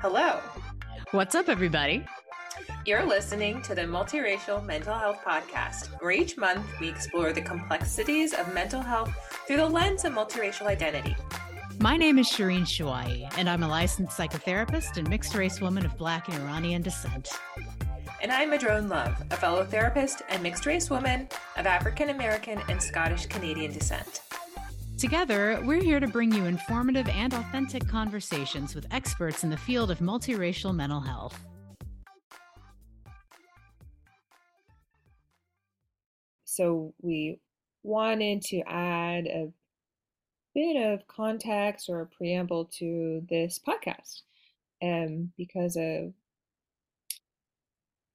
Hello. What's up, everybody? You're listening to the Multiracial Mental Health Podcast, where each month we explore the complexities of mental health through the lens of multiracial identity. My name is Shireen Shuai, and I'm a licensed psychotherapist and mixed race woman of Black and Iranian descent. And I'm Madrone Love, a fellow therapist and mixed race woman of African American and Scottish Canadian descent. Together, we're here to bring you informative and authentic conversations with experts in the field of multiracial mental health. So, we wanted to add a bit of context or a preamble to this podcast um, because of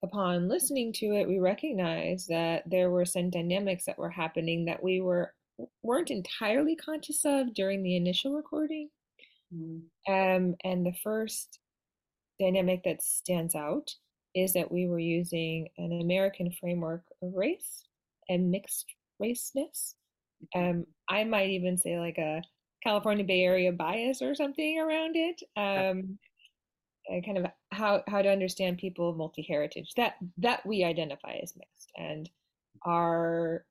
upon listening to it we recognized that there were some dynamics that were happening that we were weren't entirely conscious of during the initial recording mm. um, and the first dynamic that stands out is that we were using an american framework of race and mixed raceness um, I might even say like a California Bay Area bias or something around it. Um, kind of how how to understand people of multi heritage that that we identify as mixed. And our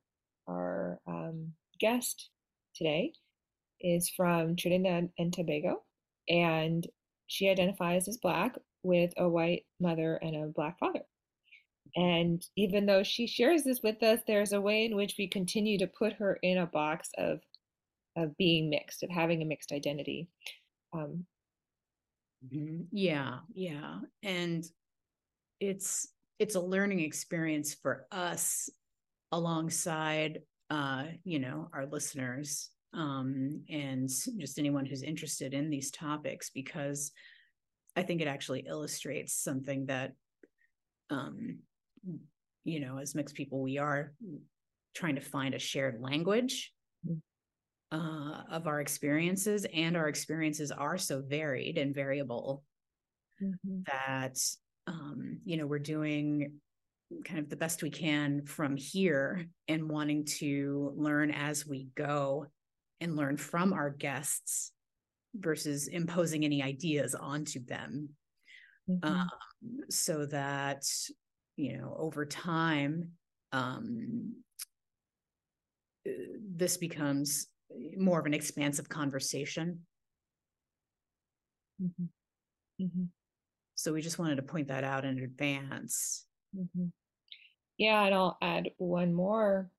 our um, guest today is from Trinidad and Tobago, and she identifies as black with a white mother and a black father. And even though she shares this with us, there's a way in which we continue to put her in a box of of being mixed, of having a mixed identity. Um, mm-hmm. yeah, yeah, and it's it's a learning experience for us alongside uh, you know our listeners um, and just anyone who's interested in these topics because I think it actually illustrates something that um, you know, as mixed people, we are trying to find a shared language. Uh, of our experiences, and our experiences are so varied and variable mm-hmm. that um, you know we're doing kind of the best we can from here and wanting to learn as we go and learn from our guests versus imposing any ideas onto them mm-hmm. um, so that you know over time um, uh, this becomes more of an expansive conversation mm-hmm. Mm-hmm. so we just wanted to point that out in advance mm-hmm. yeah and i'll add one more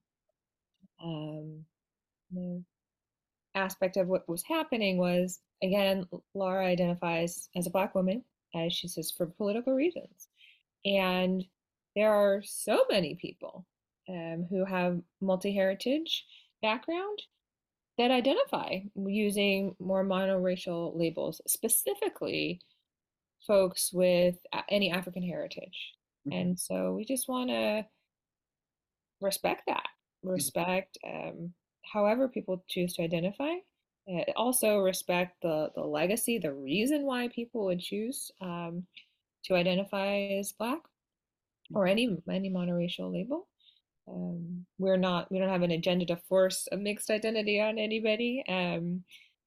um, aspect of what was happening was again Lara identifies as a black woman as she says for political reasons and there are so many people um, who have multi heritage background that identify using more monoracial labels, specifically folks with any African heritage. Mm-hmm. And so we just want to respect that, mm-hmm. respect um, however people choose to identify. Uh, also respect the the legacy, the reason why people would choose um, to identify as Black or any any monoracial label. Um, we're not we don't have an agenda to force a mixed identity on anybody, um,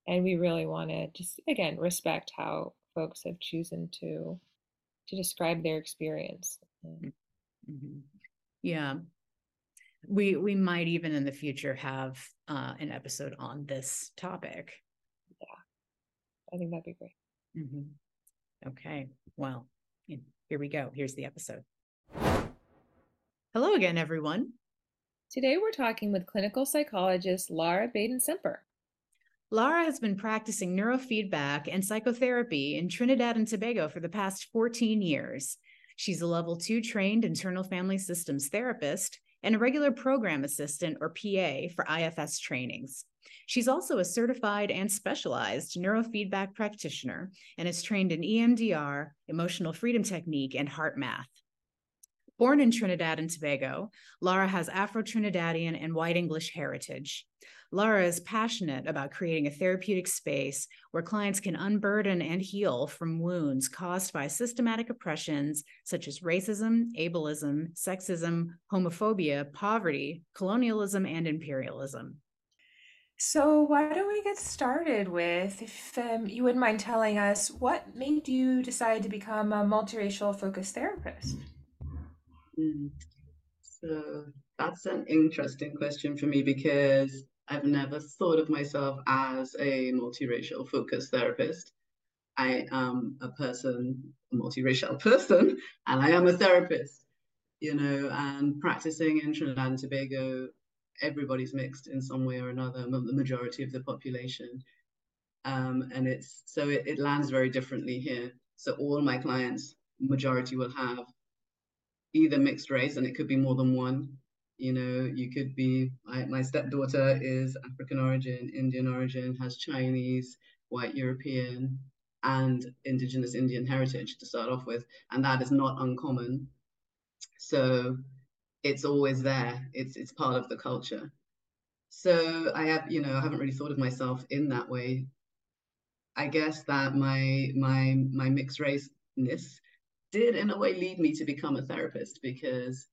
and we really want to just again respect how folks have chosen to to describe their experience. Mm, mm-hmm. Yeah, we we might even in the future have uh, an episode on this topic. Yeah, I think that'd be great. Mm-hmm. Okay, well, here we go. Here's the episode. Hello again, everyone. Today we're talking with clinical psychologist Lara Baden Semper. Lara has been practicing neurofeedback and psychotherapy in Trinidad and Tobago for the past 14 years. She's a level two trained internal family systems therapist and a regular program assistant or PA for IFS trainings. She's also a certified and specialized neurofeedback practitioner and is trained in EMDR, emotional freedom technique, and HeartMath. Born in Trinidad and Tobago, Lara has Afro Trinidadian and White English heritage. Lara is passionate about creating a therapeutic space where clients can unburden and heal from wounds caused by systematic oppressions such as racism, ableism, sexism, homophobia, poverty, colonialism, and imperialism. So, why don't we get started with if um, you wouldn't mind telling us what made you decide to become a multiracial focused therapist? Mm. So that's an interesting question for me because I've never thought of myself as a multiracial focused therapist. I am a person, a multiracial person, and I am a therapist, you know, and practicing in Trinidad and Tobago, everybody's mixed in some way or another, the majority of the population. Um, and it's so it, it lands very differently here. So all my clients, majority will have either mixed race, and it could be more than one. You know, you could be, my, my stepdaughter is African origin, Indian origin, has Chinese, white European, and indigenous Indian heritage to start off with. And that is not uncommon. So it's always there. It's it's part of the culture. So I have, you know, I haven't really thought of myself in that way. I guess that my my my mixed raceness did in a way lead me to become a therapist because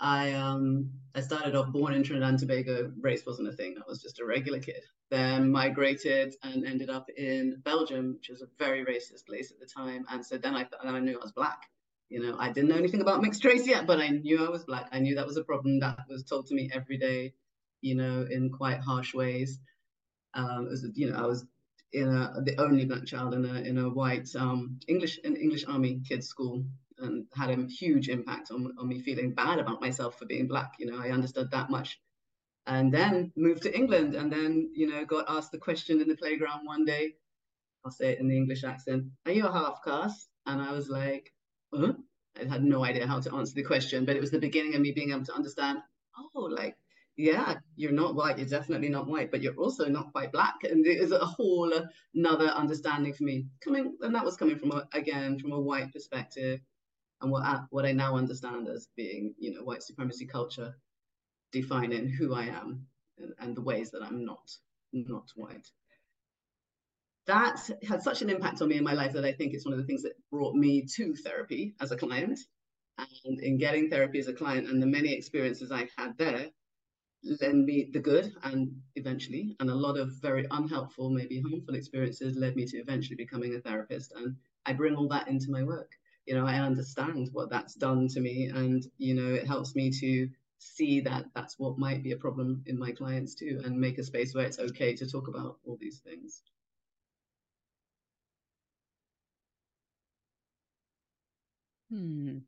I um I started off born in Trinidad and Tobago. Race wasn't a thing. I was just a regular kid. Then migrated and ended up in Belgium, which was a very racist place at the time. And so then I then I knew I was black. You know, I didn't know anything about mixed race yet, but I knew I was black. I knew that was a problem that was told to me every day. You know, in quite harsh ways. Um, was, you know, I was in a, the only black child in a in a white um, English an English Army kids school, and had a huge impact on on me feeling bad about myself for being black. You know, I understood that much, and then moved to England, and then you know got asked the question in the playground one day. I'll say it in the English accent. Are you a half caste? And I was like, huh? I had no idea how to answer the question, but it was the beginning of me being able to understand. Oh, like yeah, you're not white, you're definitely not white, but you're also not quite black. And it is a whole another understanding for me coming, and that was coming from a, again from a white perspective, and what I, what I now understand as being, you know, white supremacy culture defining who I am and, and the ways that I'm not not white. That had such an impact on me in my life that I think it's one of the things that brought me to therapy as a client. And in getting therapy as a client and the many experiences I had there, lend me the good and eventually and a lot of very unhelpful maybe harmful experiences led me to eventually becoming a therapist and i bring all that into my work. You know i understand what that's done to me and you know it helps me to see that that's what might be a problem in my clients too and make a space where it's okay to talk about all these things. Hmm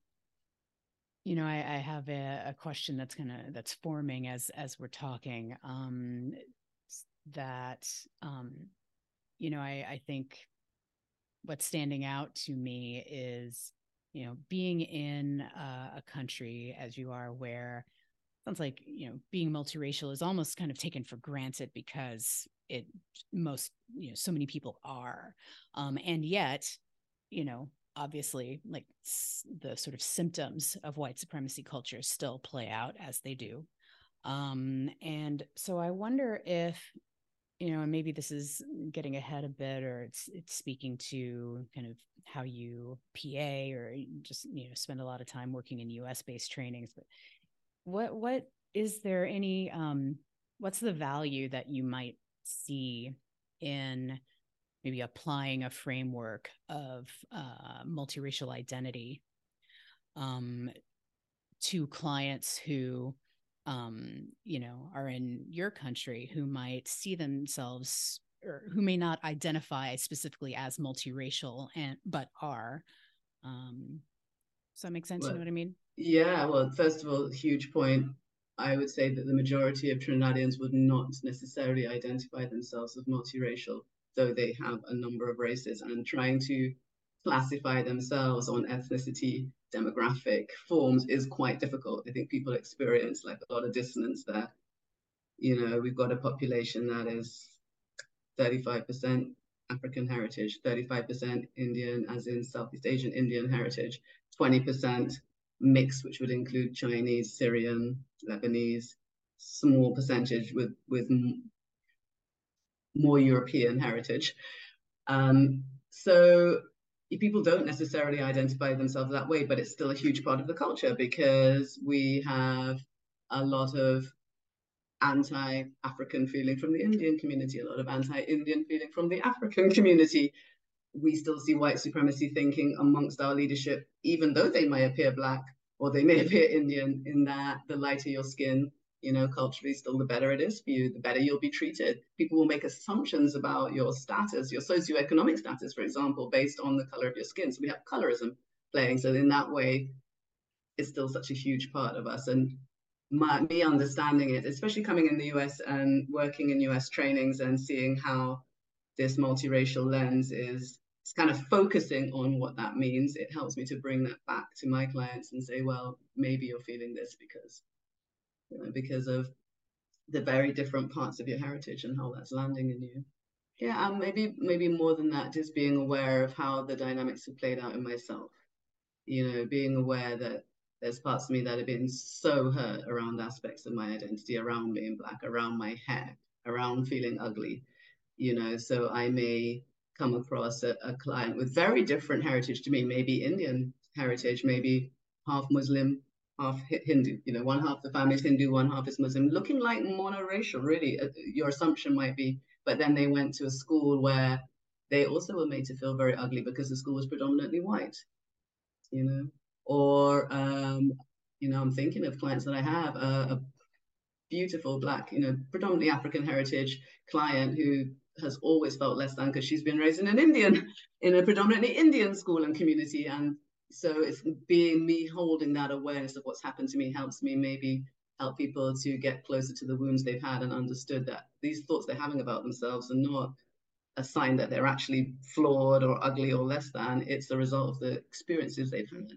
you know, I, I have a, a, question that's of that's forming as as we're talking. Um, that um, you know, I, I think what's standing out to me is you know being in a, a country as you are where sounds like you know being multiracial is almost kind of taken for granted because it most you know so many people are um and yet you know obviously like the sort of symptoms of white supremacy culture still play out as they do. Um, and so i wonder if you know maybe this is getting ahead a bit or it's it's speaking to kind of how you pa or just you know spend a lot of time working in us based trainings but what what is there any um what's the value that you might see in maybe applying a framework of uh, multiracial identity um, to clients who um, you know are in your country who might see themselves or who may not identify specifically as multiracial and but are. Um, does that make sense? Well, you know what i mean? yeah well first of all huge point. I would say that the majority of Trinidadians would not necessarily identify themselves as multiracial though they have a number of races and trying to classify themselves on ethnicity, demographic forms is quite difficult. I think people experience like a lot of dissonance there. You know, we've got a population that is 35% African heritage, 35% Indian, as in Southeast Asian Indian heritage, 20% mix, which would include Chinese, Syrian, Lebanese, small percentage with with more European heritage. Um, so people don't necessarily identify themselves that way, but it's still a huge part of the culture because we have a lot of anti-African feeling from the Indian community, a lot of anti-Indian feeling from the African community. We still see white supremacy thinking amongst our leadership, even though they may appear black or they may appear Indian, in that the lighter your skin, you know, culturally, still the better it is for you, the better you'll be treated. People will make assumptions about your status, your socioeconomic status, for example, based on the color of your skin. So we have colorism playing. So in that way, it's still such a huge part of us. And my, me understanding it, especially coming in the US and working in US trainings and seeing how this multiracial lens is it's kind of focusing on what that means. It helps me to bring that back to my clients and say, well, maybe you're feeling this because you know, because of the very different parts of your heritage and how that's landing in you. Yeah, and maybe maybe more than that, just being aware of how the dynamics have played out in myself. You know, being aware that there's parts of me that have been so hurt around aspects of my identity, around being black, around my hair, around feeling ugly. You know, so I may come across a, a client with very different heritage to me, maybe Indian heritage, maybe half Muslim, half Hindu. You know, one half the family is Hindu, one half is Muslim, looking like monoracial, really. Uh, your assumption might be, but then they went to a school where they also were made to feel very ugly because the school was predominantly white. You know, or um, you know, I'm thinking of clients that I have, a beautiful black, you know, predominantly African heritage client who has always felt less than because she's been raised in an Indian, in a predominantly Indian school and community, and so it's being me holding that awareness of what's happened to me helps me maybe help people to get closer to the wounds they've had and understood that these thoughts they're having about themselves are not a sign that they're actually flawed or ugly or less than. It's the result of the experiences they've had,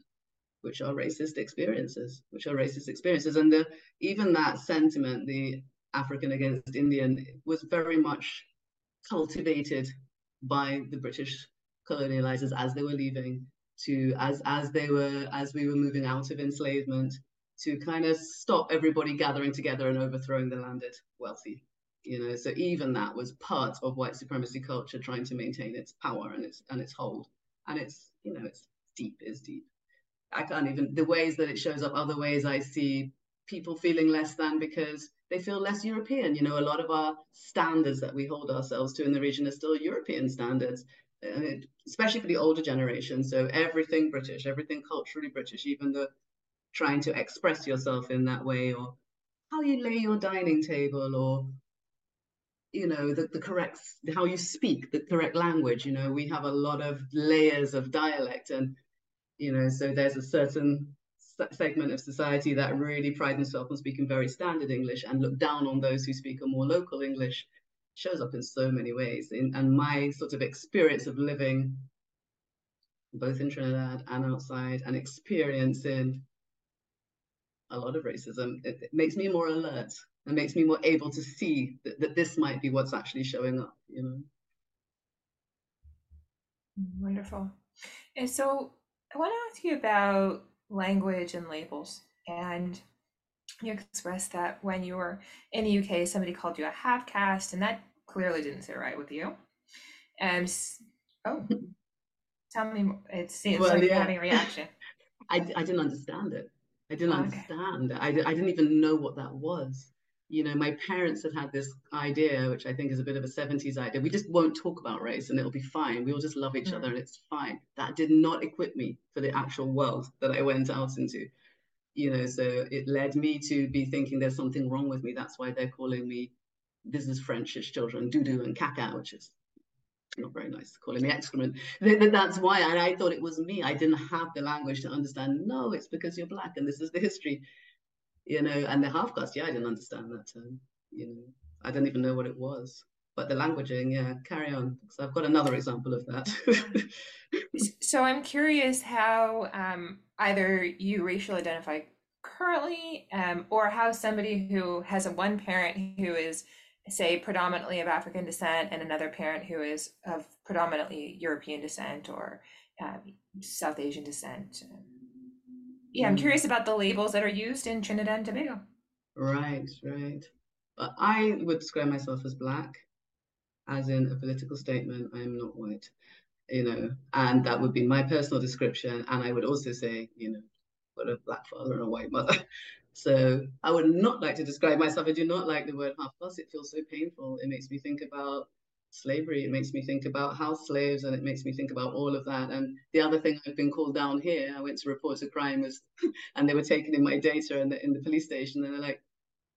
which are racist experiences, which are racist experiences. And the, even that sentiment, the African against Indian, was very much cultivated by the British colonializers as they were leaving to as as they were as we were moving out of enslavement to kind of stop everybody gathering together and overthrowing the landed wealthy you know? So even that was part of white supremacy culture trying to maintain its power and its and its hold. And it's you know it's deep is deep. I can't even the ways that it shows up other ways i see people feeling less than because they feel less european. You know a lot of our standards that we hold ourselves to in the region are still european standards especially for the older generation. So everything British, everything culturally British, even the trying to express yourself in that way, or how you lay your dining table, or you know the, the correct how you speak the correct language you know we have a lot of layers of dialect and you know so there's a certain segment of society that really pride themselves on speaking very standard english and look down on those who speak a more local english shows up in so many ways. In, and my sort of experience of living both in Trinidad and outside and experiencing a lot of racism, it, it makes me more alert and makes me more able to see that, that this might be what's actually showing up, you know. Wonderful. And so I want to ask you about language and labels. And you expressed that when you were in the UK, somebody called you a half caste, and that clearly didn't sit right with you. And oh, tell me, it seems well, like yeah. you're having a reaction. I, I didn't understand it. I didn't okay. understand. I, I didn't even know what that was. You know, my parents had had this idea, which I think is a bit of a 70s idea. We just won't talk about race and it'll be fine. We'll just love each mm. other and it's fine. That did not equip me for the actual world that I went out into you know so it led me to be thinking there's something wrong with me. That's why they're calling me business frenchish children doo-doo and caca which is not very nice to calling me excrement. That's why and i thought it was me. I didn't have the language to understand no it's because you're black and this is the history you know and the half caste yeah i didn't understand that term you know. I don't even know what it was but the languaging yeah carry on so i've got another example of that so i'm curious how um, either you racially identify currently um, or how somebody who has a one parent who is say predominantly of african descent and another parent who is of predominantly european descent or um, south asian descent yeah, I'm mm. curious about the labels that are used in Trinidad and Tobago. Right, right. But I would describe myself as black, as in a political statement. I am not white, you know, and that would be my personal description. And I would also say, you know, got a black father and a white mother. So I would not like to describe myself. I do not like the word half plus. It feels so painful. It makes me think about slavery. It makes me think about house slaves and it makes me think about all of that. And the other thing I've been called down here, I went to report a crime was, and they were taking in my data in the, in the police station and they're like,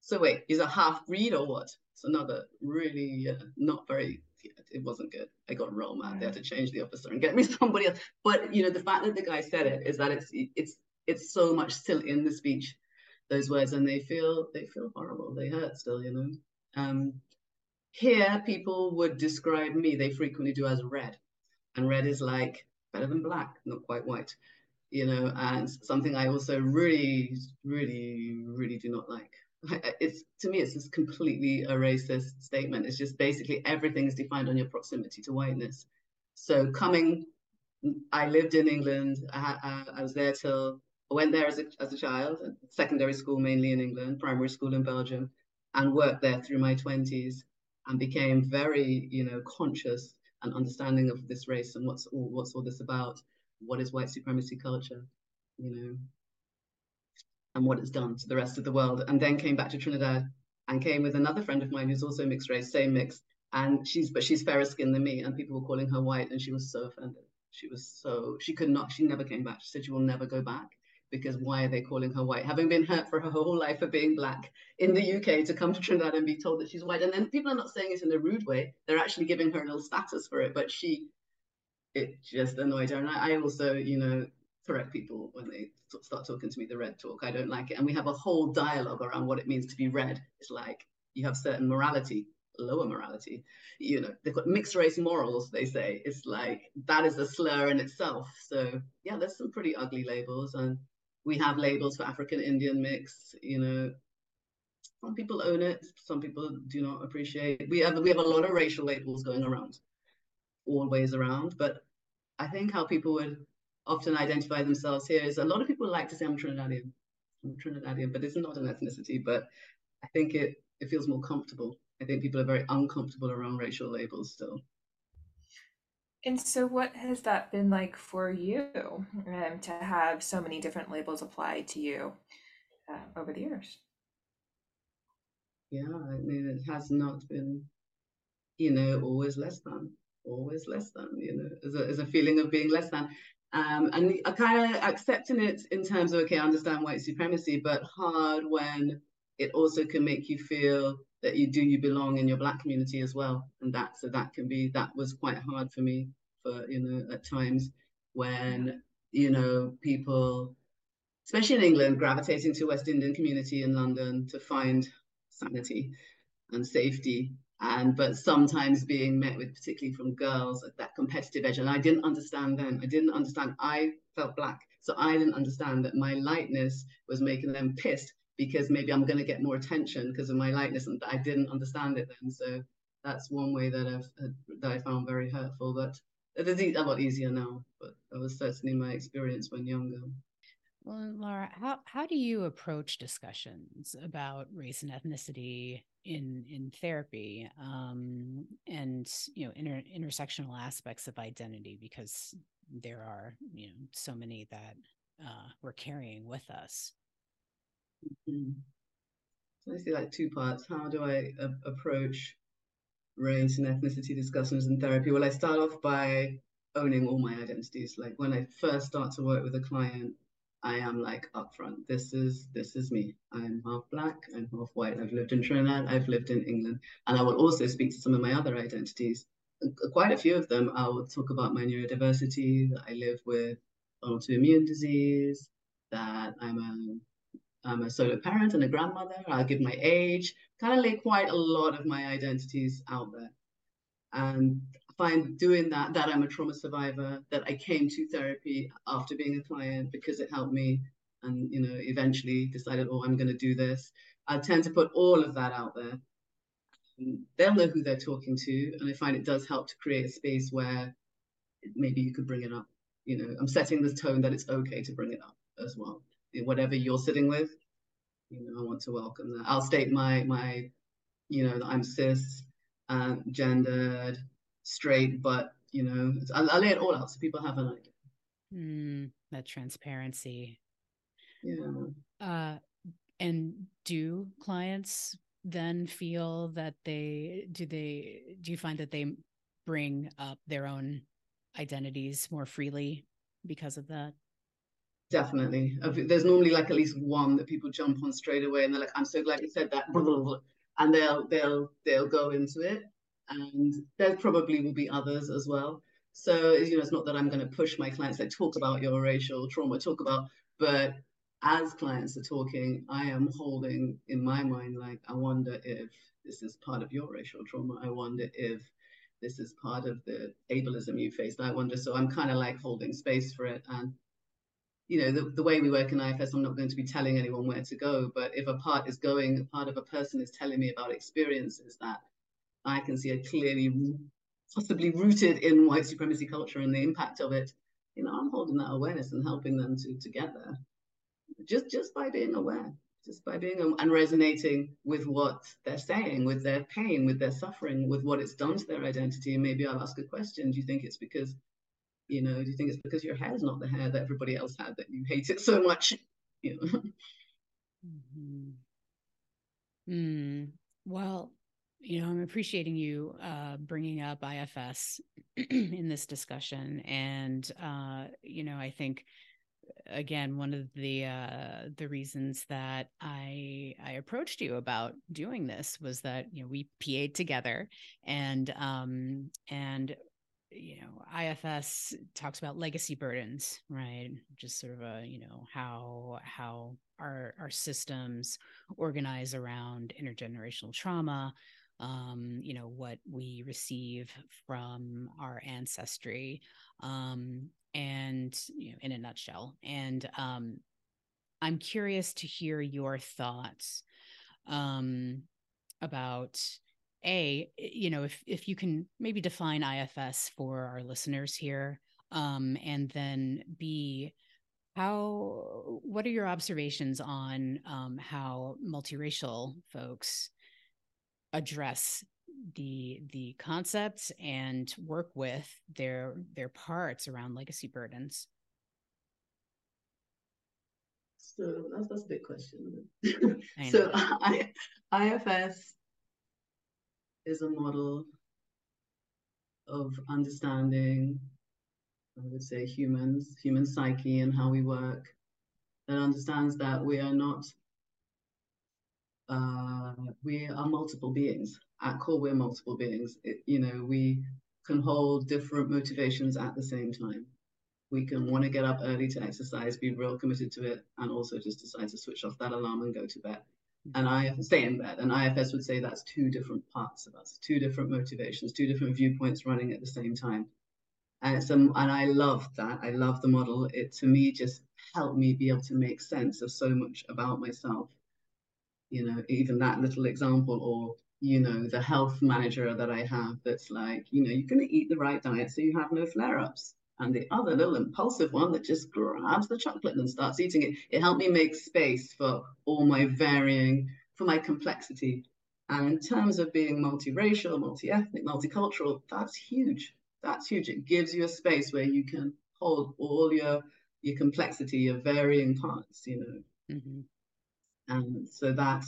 so wait, he's a half breed or what? It's another really uh, not very, it wasn't good. I got real mad. They had to change the officer and get me somebody else. But you know, the fact that the guy said it is that it's, it's, it's so much still in the speech, those words, and they feel, they feel horrible. They hurt still, you know? Um, here, people would describe me, they frequently do as red. And red is like better than black, not quite white, you know, and something I also really, really, really do not like. It's to me, it's just completely a racist statement. It's just basically everything is defined on your proximity to whiteness. So coming, I lived in England. I, I, I was there till I went there as a, as a child, secondary school mainly in England, primary school in Belgium, and worked there through my 20s and became very, you know, conscious and understanding of this race and what's all, what's all this about, what is white supremacy culture, you know, and what it's done to the rest of the world. And then came back to Trinidad and came with another friend of mine who's also mixed race, same mix, and she's but she's fairer skinned than me, and people were calling her white, and she was so offended. She was so she could not. She never came back. She said she will never go back because why are they calling her white? Having been hurt for her whole life for being black in the UK to come to Trinidad and be told that she's white. And then people are not saying it in a rude way. They're actually giving her a little status for it. But she, it just annoyed her. And I, I also, you know, correct people when they start talking to me the red talk. I don't like it. And we have a whole dialogue around what it means to be red. It's like you have certain morality, lower morality. You know, they've got mixed race morals, they say. It's like that is a slur in itself. So yeah, there's some pretty ugly labels. And we have labels for African Indian mix, you know. Some people own it, some people do not appreciate. We have we have a lot of racial labels going around, all ways around. But I think how people would often identify themselves here is a lot of people like to say I'm Trinidadian. I'm Trinidadian, but it's not an ethnicity. But I think it it feels more comfortable. I think people are very uncomfortable around racial labels still. And so, what has that been like for you um, to have so many different labels applied to you uh, over the years? Yeah, I mean, it has not been, you know, always less than, always less than, you know, as a, as a feeling of being less than. Um, and I kind of accepting it in terms of, okay, I understand white supremacy, but hard when it also can make you feel that you do you belong in your black community as well. And that so that can be that was quite hard for me for you know at times when you know people especially in england gravitating to west indian community in london to find sanity and safety and but sometimes being met with particularly from girls at that competitive edge and i didn't understand then i didn't understand i felt black so i didn't understand that my lightness was making them pissed because maybe I'm going to get more attention because of my lightness, and I didn't understand it then. So that's one way that I've uh, that I found very hurtful. But it is a lot easier now. But that was certainly my experience when younger. Well, Lara, how how do you approach discussions about race and ethnicity in in therapy, um, and you know inter, intersectional aspects of identity? Because there are you know so many that uh, we're carrying with us. Mm-hmm. So I see like two parts. How do I approach race and ethnicity discussions in therapy? Well, I start off by owning all my identities. Like when I first start to work with a client, I am like upfront. This is this is me. I'm half black. I'm half white. I've lived in Trinidad. I've lived in England, and I will also speak to some of my other identities. Uh, quite a few of them. I will talk about my neurodiversity. That I live with autoimmune disease. That I'm a I'm a solo parent and a grandmother. I'll give my age, kind of lay quite a lot of my identities out there. And find doing that, that I'm a trauma survivor, that I came to therapy after being a client because it helped me and, you know, eventually decided, oh, I'm going to do this. I tend to put all of that out there. They'll know who they're talking to. And I find it does help to create a space where maybe you could bring it up. You know, I'm setting the tone that it's okay to bring it up as well whatever you're sitting with. You know, I want to welcome that. I'll state my my, you know, that I'm cis, uh, gendered, straight, but you know, I'll, I'll, lay it all out so people have an idea. Mm, that transparency. Yeah. Uh, and do clients then feel that they do they do you find that they bring up their own identities more freely because of that? Definitely. There's normally like at least one that people jump on straight away, and they're like, "I'm so glad you said that," and they'll they'll they'll go into it. And there probably will be others as well. So you know, it's not that I'm going to push my clients like talk about your racial trauma, talk about, but as clients are talking, I am holding in my mind like, I wonder if this is part of your racial trauma. I wonder if this is part of the ableism you faced. I wonder. So I'm kind of like holding space for it. And, you know, the, the way we work in IFS, I'm not going to be telling anyone where to go. But if a part is going, part of a person is telling me about experiences that I can see are clearly, possibly rooted in white supremacy culture and the impact of it, you know, I'm holding that awareness and helping them to, to get there. Just, just by being aware just by being and resonating with what they're saying, with their pain, with their suffering, with what it's done to their identity. And maybe I'll ask a question. Do you think it's because, you know, do you think it's because your hair is not the hair that everybody else had that you hate it so much? You know. Mm-hmm. Mm. Well, you know, I'm appreciating you uh, bringing up IFS in this discussion, and uh, you know, I think again one of the uh the reasons that i i approached you about doing this was that you know we PA'd together and um and you know ifs talks about legacy burdens right? Just sort of a you know how how our our systems organize around intergenerational trauma um you know what we receive from our ancestry um and you know in a nutshell. And um i'm curious to hear your thoughts um about a you know if if you can maybe define ifs for our listeners here um and then b how what are your observations on um how multiracial folks address the the concepts and work with their their parts around legacy burdens. So that's, that's a big question. So I, ifs is a model of understanding i would say humans human psyche and how we work that understands that we are not uh, we are multiple beings. At core, we're multiple beings. It, you know, we can hold different motivations at the same time. We can want to get up early to exercise, be real committed to it, and also just decide to switch off that alarm and go to bed. And I stay in bed. And IFS would say that's two different parts of us, two different motivations, two different viewpoints running at the same time. And it's um, and I love that. I love the model. It to me just helped me be able to make sense of so much about myself you know, even that little example, or, you know, the health manager that I have that's like, you know, you're going to eat the right diet so you have no flare ups. And the other little impulsive one that just grabs the chocolate and starts eating it. It helped me make space for all my varying, for my complexity. And in terms of being multiracial, multi ethnic, multicultural, that's huge. That's huge. It gives you a space where you can hold all your your complexity, your varying parts, you know. Mm-hmm. And so that,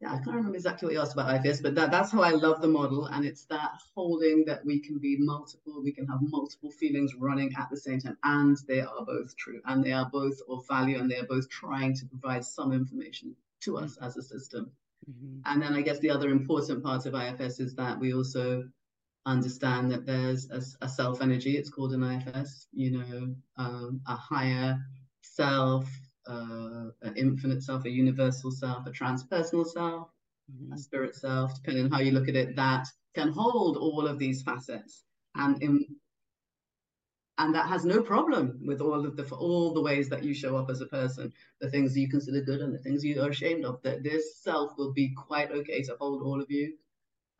yeah, I can't remember exactly what you asked about IFS, but that, that's how I love the model. And it's that holding that we can be multiple, we can have multiple feelings running at the same time, and they are both true, and they are both of value, and they are both trying to provide some information to us as a system. Mm-hmm. And then I guess the other important part of IFS is that we also understand that there's a, a self energy, it's called an IFS, you know, um, a higher self, uh, an infinite self, a universal self, a transpersonal self, mm-hmm. a spirit self, depending on how you look at it, that can hold all of these facets. And in and that has no problem with all of the for all the ways that you show up as a person, the things you consider good and the things you are ashamed of. That this self will be quite okay to hold all of you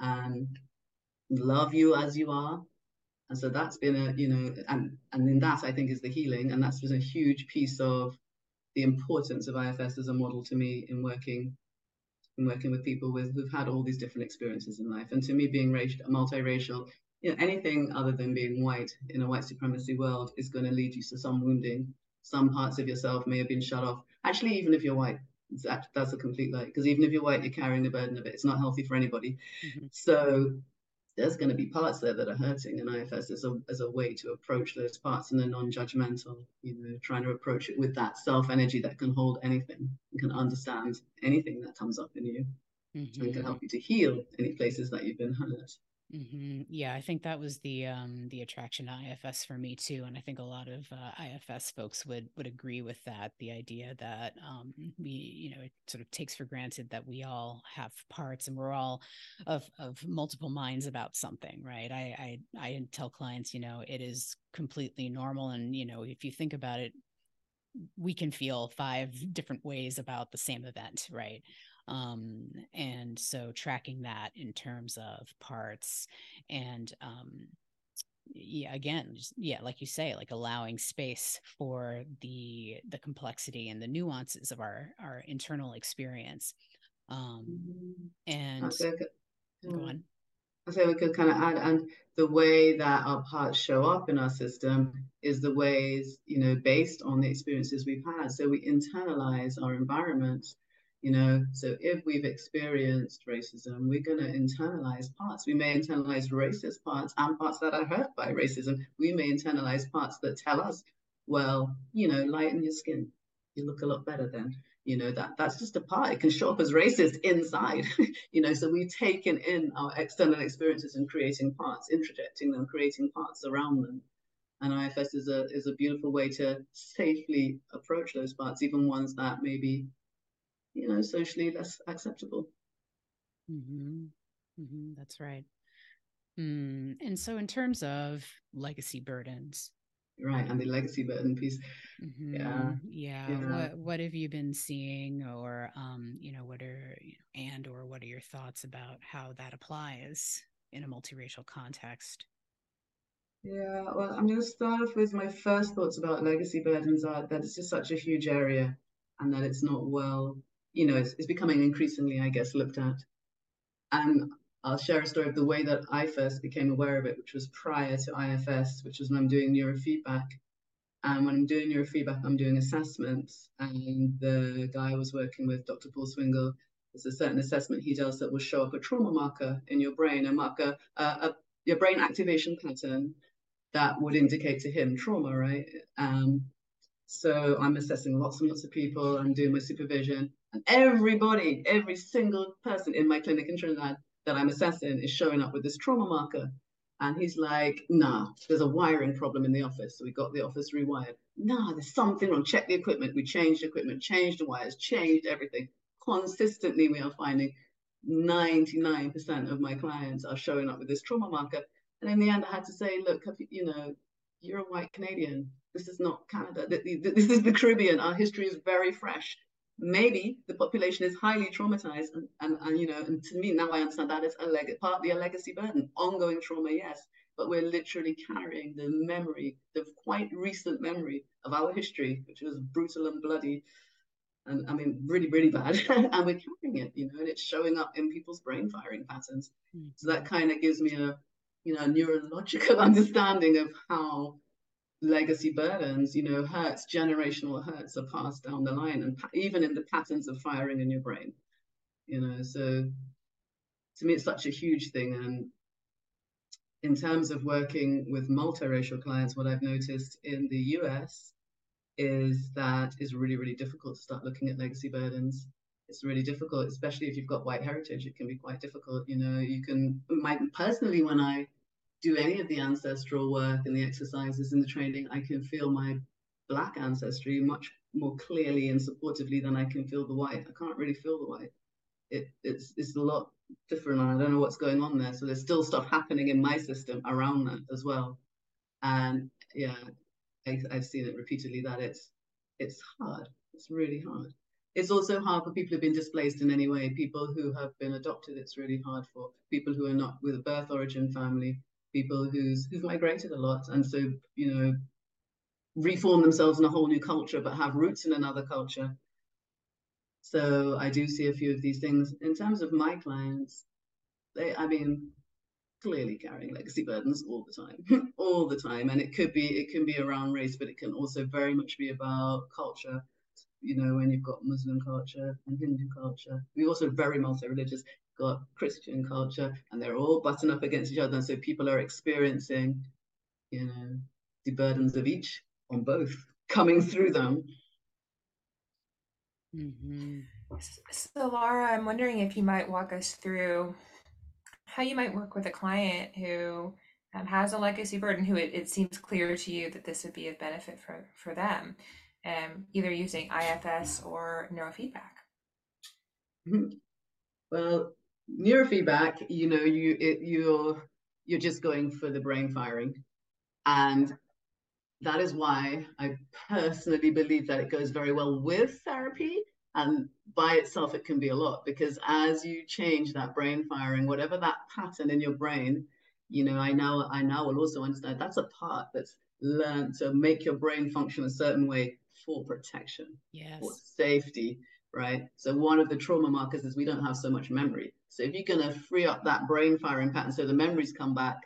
and love you as you are. And so that's been a, you know, and and in that I think is the healing, and that's been a huge piece of the importance of IFS as a model to me in working in working with people with who've had all these different experiences in life. And to me, being racial, multiracial, you know, anything other than being white in a white supremacy world is going to lead you to some wounding. Some parts of yourself may have been shut off. Actually, even if you're white, that, that's a complete lie. Because even if you're white, you're carrying the burden of it. It's not healthy for anybody. Mm-hmm. So there's going to be parts there that are hurting, and IFS is a as a way to approach those parts in a non-judgmental, you know, trying to approach it with that self energy that can hold anything, and can understand anything that comes up in you, mm-hmm. and can help you to heal any places that you've been hurt. Mm-hmm. Yeah, I think that was the um, the attraction to IFS for me too, and I think a lot of uh, IFS folks would would agree with that. The idea that um, we, you know, it sort of takes for granted that we all have parts and we're all of of multiple minds about something, right? I I, I tell clients, you know, it is completely normal, and you know, if you think about it, we can feel five different ways about the same event, right? Um, and so tracking that in terms of parts and um, yeah again just yeah like you say like allowing space for the the complexity and the nuances of our our internal experience um mm-hmm. and go on I say we could kind of add, and the way that our parts show up in our system is the ways, you know, based on the experiences we've had. So we internalize our environment you know? So if we've experienced racism we're going to internalize parts. We may internalize racist parts and parts that are hurt by racism. We may internalize parts that tell us well you know lighten your skin. You look a lot better then. You know that that's just a part. It can show up as racist inside you know? So we've taken in our external experiences and creating parts interjecting them creating parts around them. And IFS is a is a beautiful way to safely approach those parts, even ones that maybe you know, socially less acceptable. Mm-hmm. Mm-hmm. That's right. Mm. And so, in terms of legacy burdens, right, and the legacy burden piece, mm-hmm. yeah. yeah, yeah. What what have you been seeing, or um, you know, what are and or what are your thoughts about how that applies in a multiracial context? Yeah, well, I'm going to start off with my first thoughts about legacy burdens are that it's just such a huge area and that it's not well you know, it's, it's becoming increasingly, I guess, looked at. And I'll share a story of the way that I first became aware of it, which was prior to IFS, which was when I'm doing neurofeedback. And when I'm doing neurofeedback, I'm doing assessments. And the guy I was working with, Dr. Paul Swingle, there's a certain assessment he does that will show up a trauma marker in your brain, a marker, uh, a, your brain activation pattern that would indicate to him trauma, right? Um, so I'm assessing lots and lots of people. I'm doing my supervision. And everybody, every single person in my clinic in Trinidad that I'm assessing is showing up with this trauma marker. And he's like, nah, there's a wiring problem in the office. So we got the office rewired. Nah, there's something wrong. Check the equipment. We changed equipment, changed the wires, changed everything. Consistently, we are finding 99% of my clients are showing up with this trauma marker. And in the end, I had to say, look, you know, you're a white Canadian. This is not Canada. This is the Caribbean. Our history is very fresh maybe the population is highly traumatized and, and, and you know and to me now i understand that it's a leg- partly a legacy burden ongoing trauma yes but we're literally carrying the memory the quite recent memory of our history which was brutal and bloody and i mean really really bad and we're carrying it you know and it's showing up in people's brain firing patterns mm-hmm. so that kind of gives me a you know neurological understanding of how legacy burdens, you know, hurts, generational hurts are passed down the line, and even in the patterns of firing in your brain, you know. So to me, it's such a huge thing. And in terms of working with multiracial clients, what I've noticed in the US is that it's really, really difficult to start looking at legacy burdens. It's really difficult, especially if you've got white heritage. It can be quite difficult. You know, you can, my, personally, when I do any of the ancestral work and the exercises and the training, I can feel my black ancestry much more clearly and supportively than I can feel the white. I can't really feel the white. It, it's it's a lot different. and I don't know what's going on there. So there's still stuff happening in my system around that as well. And yeah, I, I've seen it repeatedly that it's it's hard. It's really hard. It's also hard for people who've been displaced in any way. People who have been adopted, it's really hard for people who are not with a birth origin family people who's who've migrated a lot, and so you know, reform themselves in a whole new culture, but have roots in another culture. So I do see a few of these things. In terms of my clients, they, I mean, clearly carrying legacy burdens all the time, all the time. And it could be, it can be around race, but it can also very much be about culture. You know, when you've got Muslim culture and Hindu culture, we also very multi-religious, got Christian culture, and they're all buttoned up against each other. And so people are experiencing, you know, the burdens of each on both coming through them. Mm-hmm. So, Lara, I'm wondering if you might walk us through how you might work with a client who um, has a legacy burden, who it, it, seems clear to you that this would be of benefit for, for them, um, either using IFS or neurofeedback. Mm-hmm. Well, neurofeedback, you know, you it, you're you're just going for the brain firing, and that is why I personally believe that it goes very well with therapy. And by itself, it can be a lot because as you change that brain firing, whatever that pattern in your brain, you know, I now I now will also understand that's a part that's learned to make your brain function a certain way for protection, yes. for safety, right? So one of the trauma markers is we don't have so much memory. So if you're going to free up that brain firing pattern so the memories come back,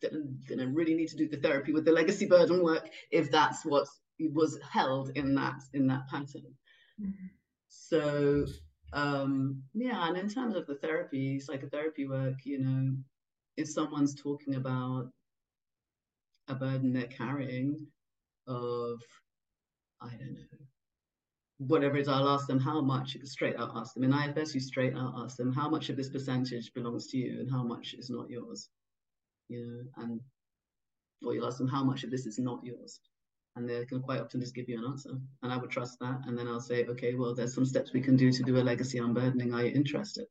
then I really need to do the therapy with the legacy burden work if that's what was held in that in that pattern. Mm-hmm. So um, yeah, and in terms of the therapy, psychotherapy work, you know, if someone's talking about a burden they're carrying of, I don't know, whatever it is, I'll ask them how much, straight out ask them. In IFS, you straight out ask them how much of this percentage belongs to you and how much is not yours you know, and or you'll ask them how much of this is not yours. And they can quite often just give you an answer. And I would trust that. And then I'll say, okay, well, there's some steps we can do to do a legacy unburdening. Are you interested?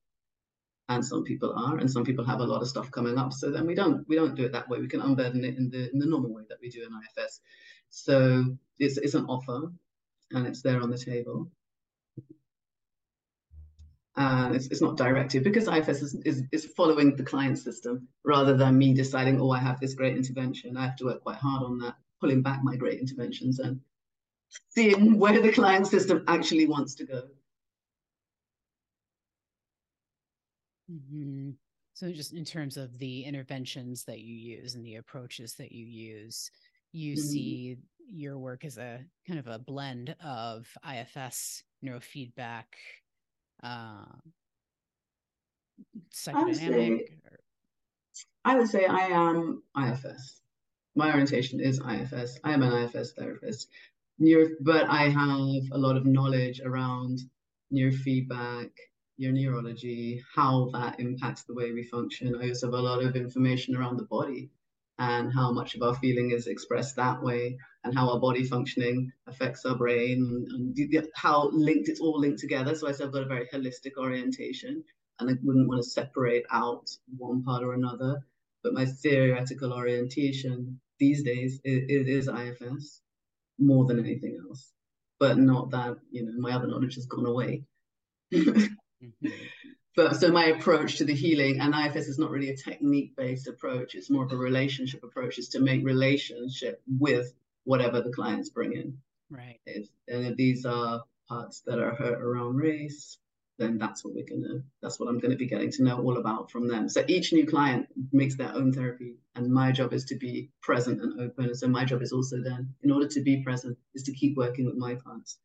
And some people are, and some people have a lot of stuff coming up. So then we don't we don't do it that way. We can unburden it in the in the normal way that we do in IFS. So it's it's an offer and it's there on the table and it's, it's not directed because IFS is, is, is following the client system rather than me deciding, oh, I have this great intervention. I have to work quite hard on that, pulling back my great interventions and seeing where the client system actually wants to go. Mm-hmm. So, just in terms of the interventions that you use and the approaches that you use, you mm-hmm. see your work is a kind of a blend of IFS, neurofeedback, uh, psychodynamic? I would, say, I am IFS. My orientation is IFS. I am an IFS therapist. Neuro, but I have a lot of knowledge around neurofeedback, your neurology, how that impacts the way we function. I also have a lot of information around the body and how much of our feeling is expressed that way and how our body functioning affects our brain and how linked it's all linked together. So I said I've got a very holistic orientation and I wouldn't want to separate out one part or another. But my theoretical orientation these days it is IFS more than anything else. But not that, you know, my other knowledge has gone away. mm-hmm. But so my approach to the healing and IFS is not really a technique based approach. It's more of a relationship approach. Is to make relationship with whatever the clients bring in. Right. If, and if these are parts that are hurt around race, then that's what we're gonna. That's what I'm gonna be getting to know all about from them. So each new client makes their own therapy, and my job is to be present and open. And so my job is also then, in order to be present, is to keep working with my clients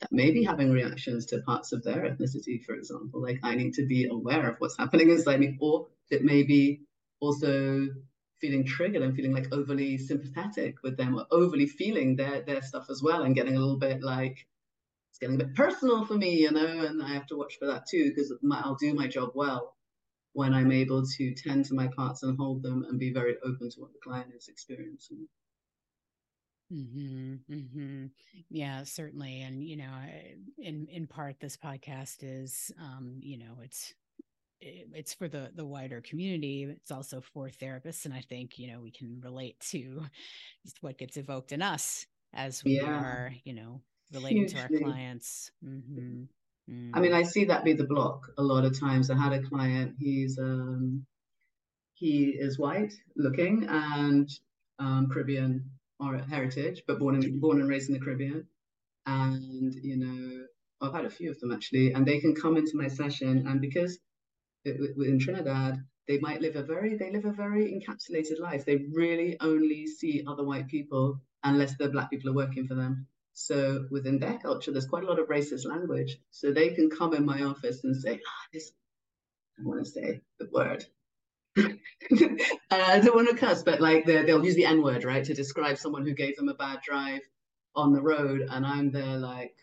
that may be having reactions to parts of their ethnicity, for example. Like I need to be aware of what's happening inside me, or it may be also feeling triggered and feeling like overly sympathetic with them or overly feeling their their stuff as well and getting a little bit like it's getting a bit personal for me, you know, and I have to watch for that too because I'll do my job well when I'm able to tend to my parts and hold them and be very open to what the client is experiencing. Mm-hmm, mm-hmm. Yeah, certainly. And, you know, in, in part, this podcast is, um, you know, it's, it's for the the wider community it's also for therapists and i think you know we can relate to what gets evoked in us as we yeah. are you know relating Hugely. to our clients mm-hmm. mm. i mean i see that be the block a lot of times i had a client he's um he is white looking and um caribbean or heritage, but born and born and raised in the Caribbean. And you know, I've had a few of them actually, and they can come into my session, and because in Trinidad, they might live a very they live a very encapsulated life. They really only see other white people unless the black people are working for them. So within their culture, there's quite a lot of racist language. So they can come in my office and say, ah, this, I want to say the word. I don't want to cuss, but like they'll use the N word, right, to describe someone who gave them a bad drive on the road. And I'm there like,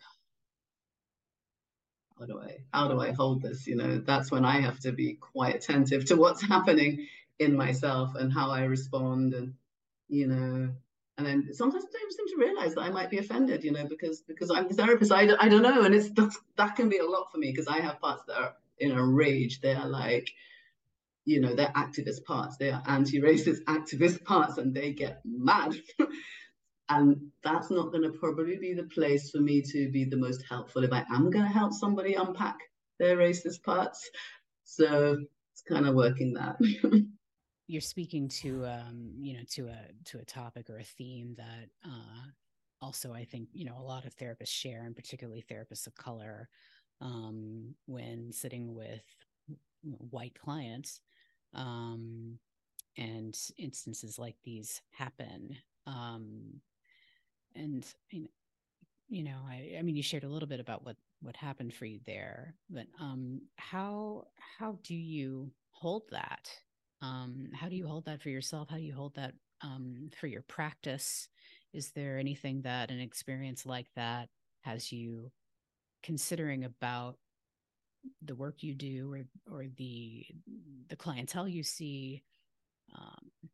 how do I, how do I hold this? You know, that's when I have to be quite attentive to what's happening in myself and how I respond and, you know, and then sometimes I don't seem to realize that I might be offended, you know, because because I'm the therapist. I, I don't know, and it's that's, that can be a lot for me because I have parts that are in a rage. They are like, you know, they're activist parts. They are anti-racist activist parts, and they get mad. And that's not going to probably be the place for me to be the most helpful if I am going to help somebody unpack their racist parts. So it's kind of working that. you're speaking to um, you know to a to a topic or a theme that uh, also I think you know a lot of therapists share, and particularly therapists of color, um, when sitting with white clients, um, and instances like these happen. Um, and you know, I, I mean, you shared a little bit about what what happened for you there, but um, how how do you hold that um, how do you hold that for yourself? How do you hold that um, for your practice? Is there anything that an experience like that has you considering about the work you do or or the the clientele you see? Um,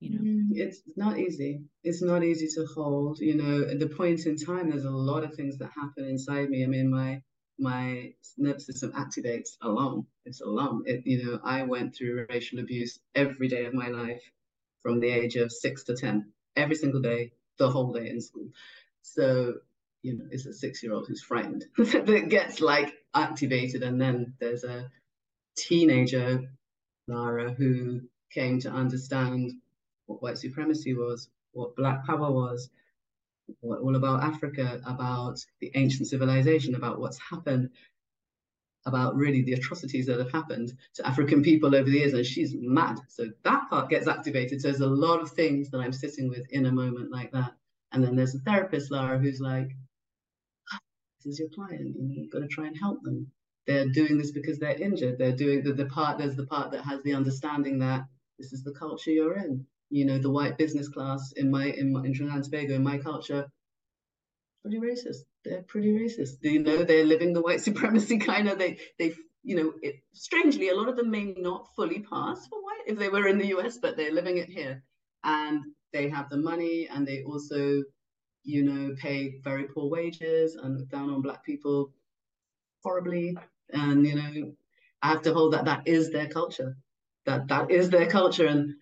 you know, mm, it's not easy. It's not easy to hold. You know, at the point in time, there's a lot of things that happen inside me. I mean, my my nervous system activates alone. It's alone. It, you know, I went through racial abuse every day of my life from the age of six to 10, every single day, the whole day in school. So, you know, it's a six year old who's frightened that gets like activated. And then there's a teenager, Lara, who came to understand what white supremacy was, what Black power was, what all about Africa, about the ancient civilization, about what's happened, about really the atrocities that have happened to African people over the years. And she's mad. So that part gets activated. So there's a lot of things that I'm sitting with in a moment like that. And then there's a therapist, Lara, who's like, ah, this is your client. Know, you've got to try and help them. They're doing this because they're injured. They're doing the, the part, there's the part that has the understanding that this is the culture you're in you know, the white business class in my in, in Trinidad and Tobago, in my culture, pretty racist. They're pretty racist. You know, they're living the white supremacy kind of. They they you know, it, strangely, a lot of them may not fully pass for white if they were in the US, but they're living it here, and they have the money, and they also, you know, pay very poor wages and look down on black people horribly, and you know, I have to hold that that is their culture, that that is their culture, and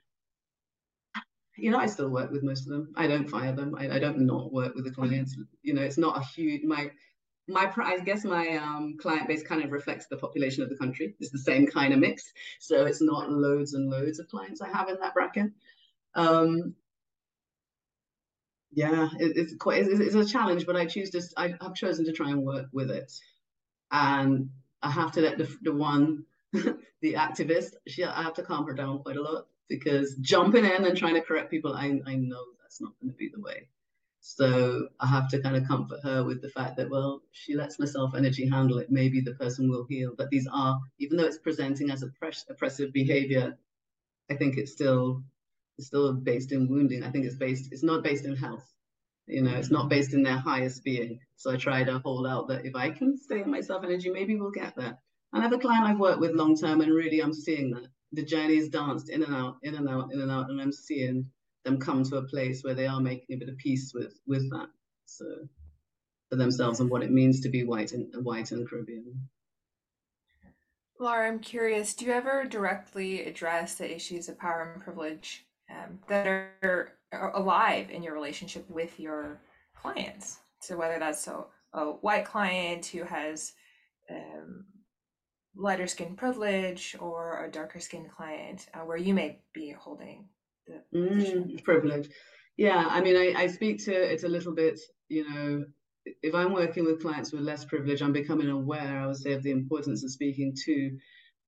you know, I still work with most of them. I don't fire them. I, I don't not work with the clients. You know, it's not a huge my my I guess my um, client base kind of reflects the population of the country. It's the same kind of mix, so it's not loads and loads of clients I have in that bracket. Um, yeah, it, it's quite it's, it's, a challenge, but I choose to I, have chosen to try and work with it, and I have to let the the one the activist she I have to calm her down quite a lot because jumping in and trying to correct people, I, I know that's not going to be the way. So I have to kind of comfort her with the fact that, well, she lets myself energy handle it. Maybe the person will heal. But these are, even though it's presenting as oppress- oppressive behavior, I think it's still it's still based in wounding. I think it's based, it's not based in health. You know, it's not mm-hmm. based in their highest being. So I try to hold out that if I can stay in myself energy, maybe we'll get there. Another client I've worked with long term, and really I'm seeing that the journey's danced in and out, in and out, in and out, and I'm seeing them come to a place where they are making a bit of peace with with that. So for themselves and what it means to be white and white and Caribbean. Lara, I'm curious, do you ever directly address the issues of power and privilege um, that are, are alive in your relationship with your clients? So whether that's a, a white client who has um, lighter skin privilege or a darker skin client uh, where you may be holding the mm, privilege Yeah, I mean, I, I speak to it a little bit, you know, if I'm working with clients with less privilege, I'm becoming aware, I would say, of the importance of speaking to,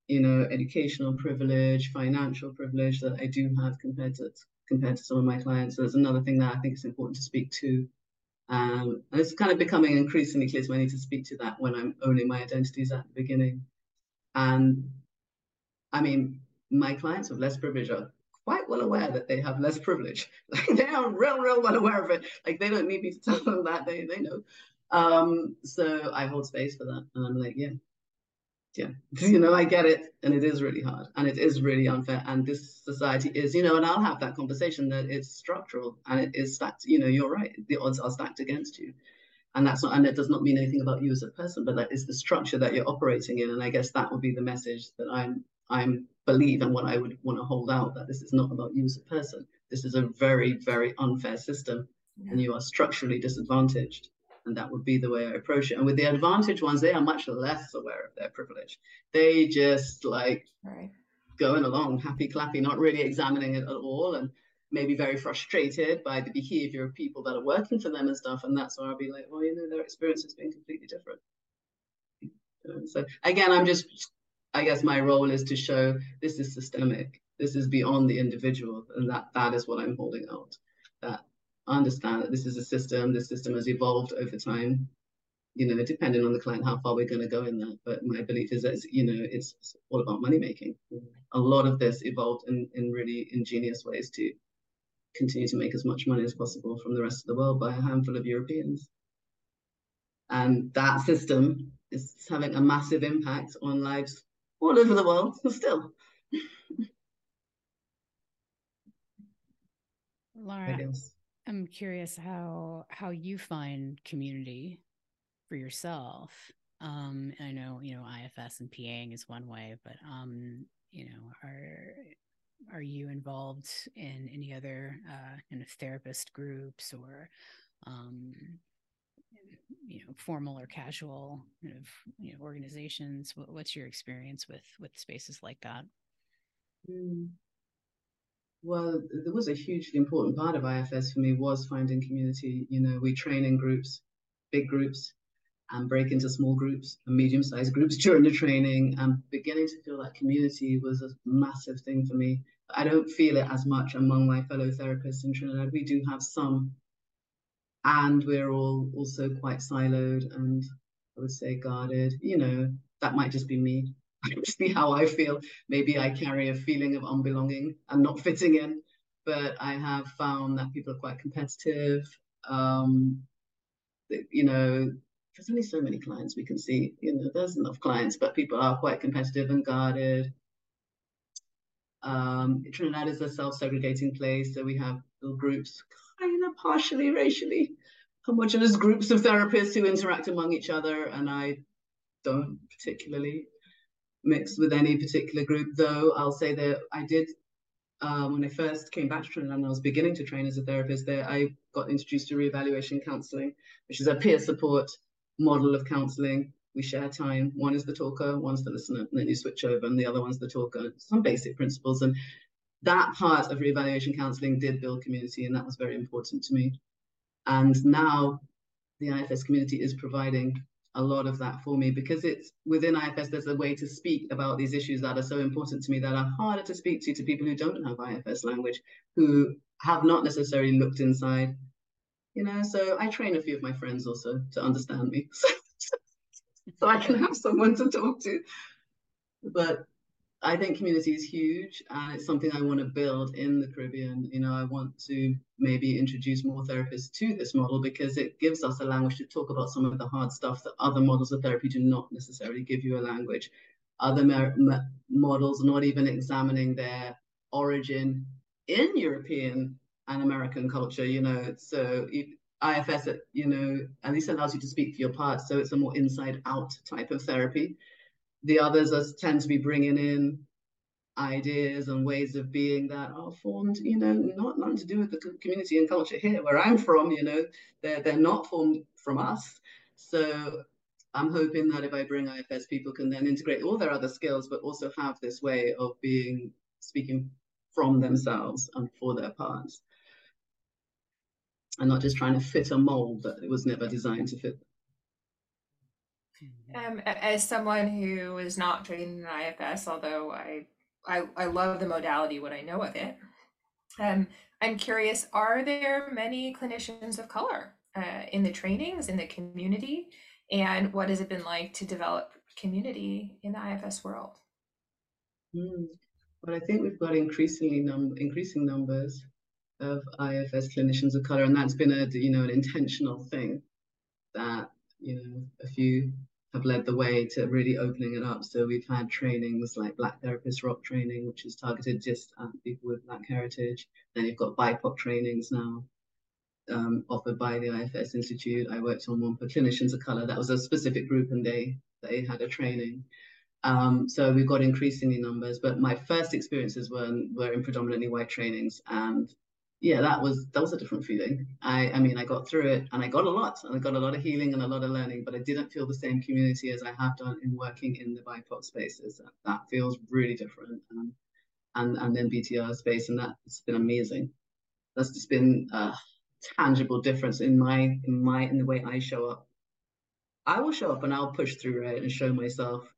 you know, educational privilege, financial privilege that I do have compared to compared to some of my clients. So there's another thing that I think is important to speak to. Um, and it's kind of becoming increasingly clear me I need to speak to that when I'm owning my identities at the beginning. And I mean, my clients with less privilege are quite well aware that they have less privilege. Like they are real, real well aware of it. Like they don't need me to tell them that. They they know. Um, so I hold space for that. And I'm like, yeah, yeah, you know, I get it. And it is really hard and it is really unfair. And this society is, you know, and I'll have that conversation that it's structural and it is stacked, you know, you're right. The odds are stacked against you. And that's not, and it does not mean anything about you as a person, but that is the structure that you're operating in. And I guess that would be the message that I'm I'm believe and what I would want to hold out that this is not about you as a person. This is a very, very unfair system yeah. and you are structurally disadvantaged. And that would be the way I approach it. And with the advantage ones, they are much less aware of their privilege. They just like right. going along, happy clappy, not really examining it at all. And maybe very frustrated by the behavior of people that are working for them and stuff. And that's where I'll be like, well, you know, their experience has been completely different. Um, so again, I'm just I guess my role is to show this is systemic, this is beyond the individual, and that that is what I'm holding out. That I understand that this is a system, this system has evolved over time, you know, depending on the client, how far we're going to go in that. But my belief is that, you know, it's all about money making. Mm. A lot of this evolved in, in really ingenious ways to continue to make as much money as possible from the rest of the world by a handful of Europeans. And that system is having a massive impact on lives all over the world still. Lara, I'm curious how how you find community for yourself. Um, I know you know IFS and PAing is one way, but um, you know, are are you involved in any other uh, kind of therapist groups or um, you know formal or casual kind of you know, organizations? What, what's your experience with with spaces like that? Mm. well there was a hugely important part of ifs for me was finding community you know we train in groups big groups and break into small groups and medium-sized groups during the training and beginning to feel that community was a massive thing for me i don't feel it as much among my fellow therapists in trinidad we do have some and we're all also quite siloed and I would say guarded. You know, that might just be me. Just be how I feel. Maybe I carry a feeling of unbelonging and not fitting in, but I have found that people are quite competitive. Um, you know, there's only so many clients we can see. You know, there's enough clients, but people are quite competitive and guarded. Um, Trinidad is a self-segregating place, so we have little groups kind of partially racially homogenous groups of therapists who interact among each other, and I don't particularly mix with any particular group. Though I'll say that I did um, when I first came back to Trinidad and I was beginning to train as a therapist there, I got introduced to reevaluation counseling, which is a peer support model of counseling. We share time. One is the talker, one's the listener, and then you switch over, and the other one's the talker. Some basic principles. And that part of reevaluation counseling did build community, and that was very important to me. And now the IFS community is providing a lot of that for me because it's within IFS, there's a way to speak about these issues that are so important to me that are harder to speak to to people who don't have IFS language, who have not necessarily looked inside. You know, so I train a few of my friends also to understand me. so I can have someone to talk to. But I think community is huge and it's something I want to build in the Caribbean. You know, I want to maybe introduce more therapists to this model because it gives us a language to talk about some of the hard stuff that other models of therapy do not necessarily give you a language. Other models not even examining their origin in European and American culture, you know. So IFS, you know, at least allows you to speak for your parts. So it's a more inside out type of therapy the others are, tend to be bringing in ideas and ways of being that are formed, you know, not nothing to do with the community and culture here where I'm from, you know, they're, they're not formed from us. So I'm hoping that if I bring IFS, people can then integrate all their other skills, but also have this way of being speaking from themselves and for their parts. And not just trying to fit a mold that it was never designed to fit. Um, as someone who is not trained in IFS, although I, I, I love the modality, what I know of it, um, I'm curious, are there many clinicians of color uh, in the trainings, in the community? And what has it been like to develop community in the IFS world? Mm. Well, I think we've got increasingly num- increasing numbers of IFS clinicians of color, and that's been a you know an intentional thing that you know a few have led the way to really opening it up. So we've had trainings like Black Therapist Rock training, which is targeted just at people with Black heritage. Then you've got BIPOC trainings now um, offered by the IFS Institute. I worked on one for clinicians of color. That was a specific group, and they they had a training. Um, so we've got increasingly numbers, but my first experiences were were in predominantly white trainings, and yeah, that was that was a different feeling. I I mean, I got through it, and I got a lot, and I got a lot of healing and a lot of learning, but I didn't feel the same community as I have done in working in the BIPOC spaces. That, feels really different, um, and and then BTR space, and that's been amazing. That's just been a tangible difference in my in my in the way I show up. I will show up and I'll push through it and show myself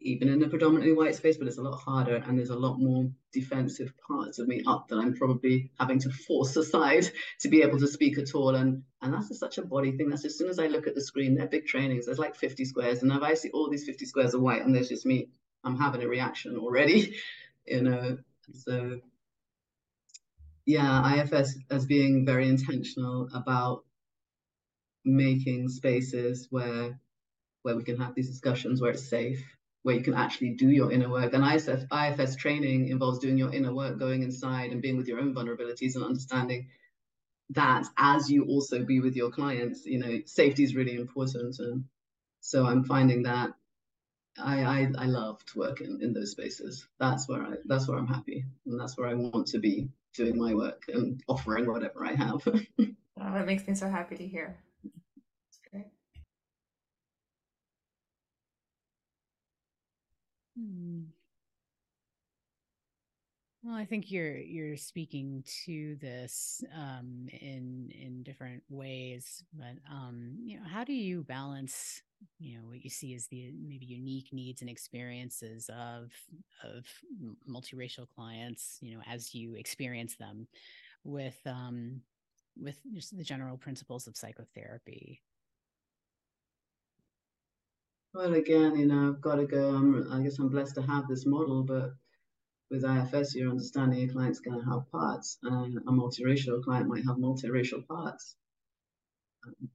even in a predominantly white space, but it's a lot harder and there's a lot more defensive parts of me up that I'm probably having to force aside to be able to speak at all. And and that's such a body thing. That's as soon as I look at the screen, they're big trainings. There's like 50 squares, and if I see all these 50 squares are white and there's just me, I'm having a reaction already, you know. So yeah, IFS as being very intentional about making spaces where where we can have these discussions where it's safe where you can actually do your inner work. And IFS, IFS training involves doing your inner work, going inside and being with your own vulnerabilities and understanding that as you also be with your clients, you know, safety is really important. And so I'm finding that I I, I love to work in, in those spaces. That's where I that's where I'm happy. And that's where I want to be doing my work and offering whatever I have. oh, that makes me so happy to hear. Hmm. Well, I think you're you're speaking to this um, in in different ways, but um, you know, how do you balance you know what you see as the maybe unique needs and experiences of of multiracial clients, you know, as you experience them, with um, with just the general principles of psychotherapy? Well, again, you know, I've got to go. I'm, I guess I'm blessed to have this model, but with IFS, you're understanding your client's going to have parts, and a multiracial client might have multiracial parts. Um,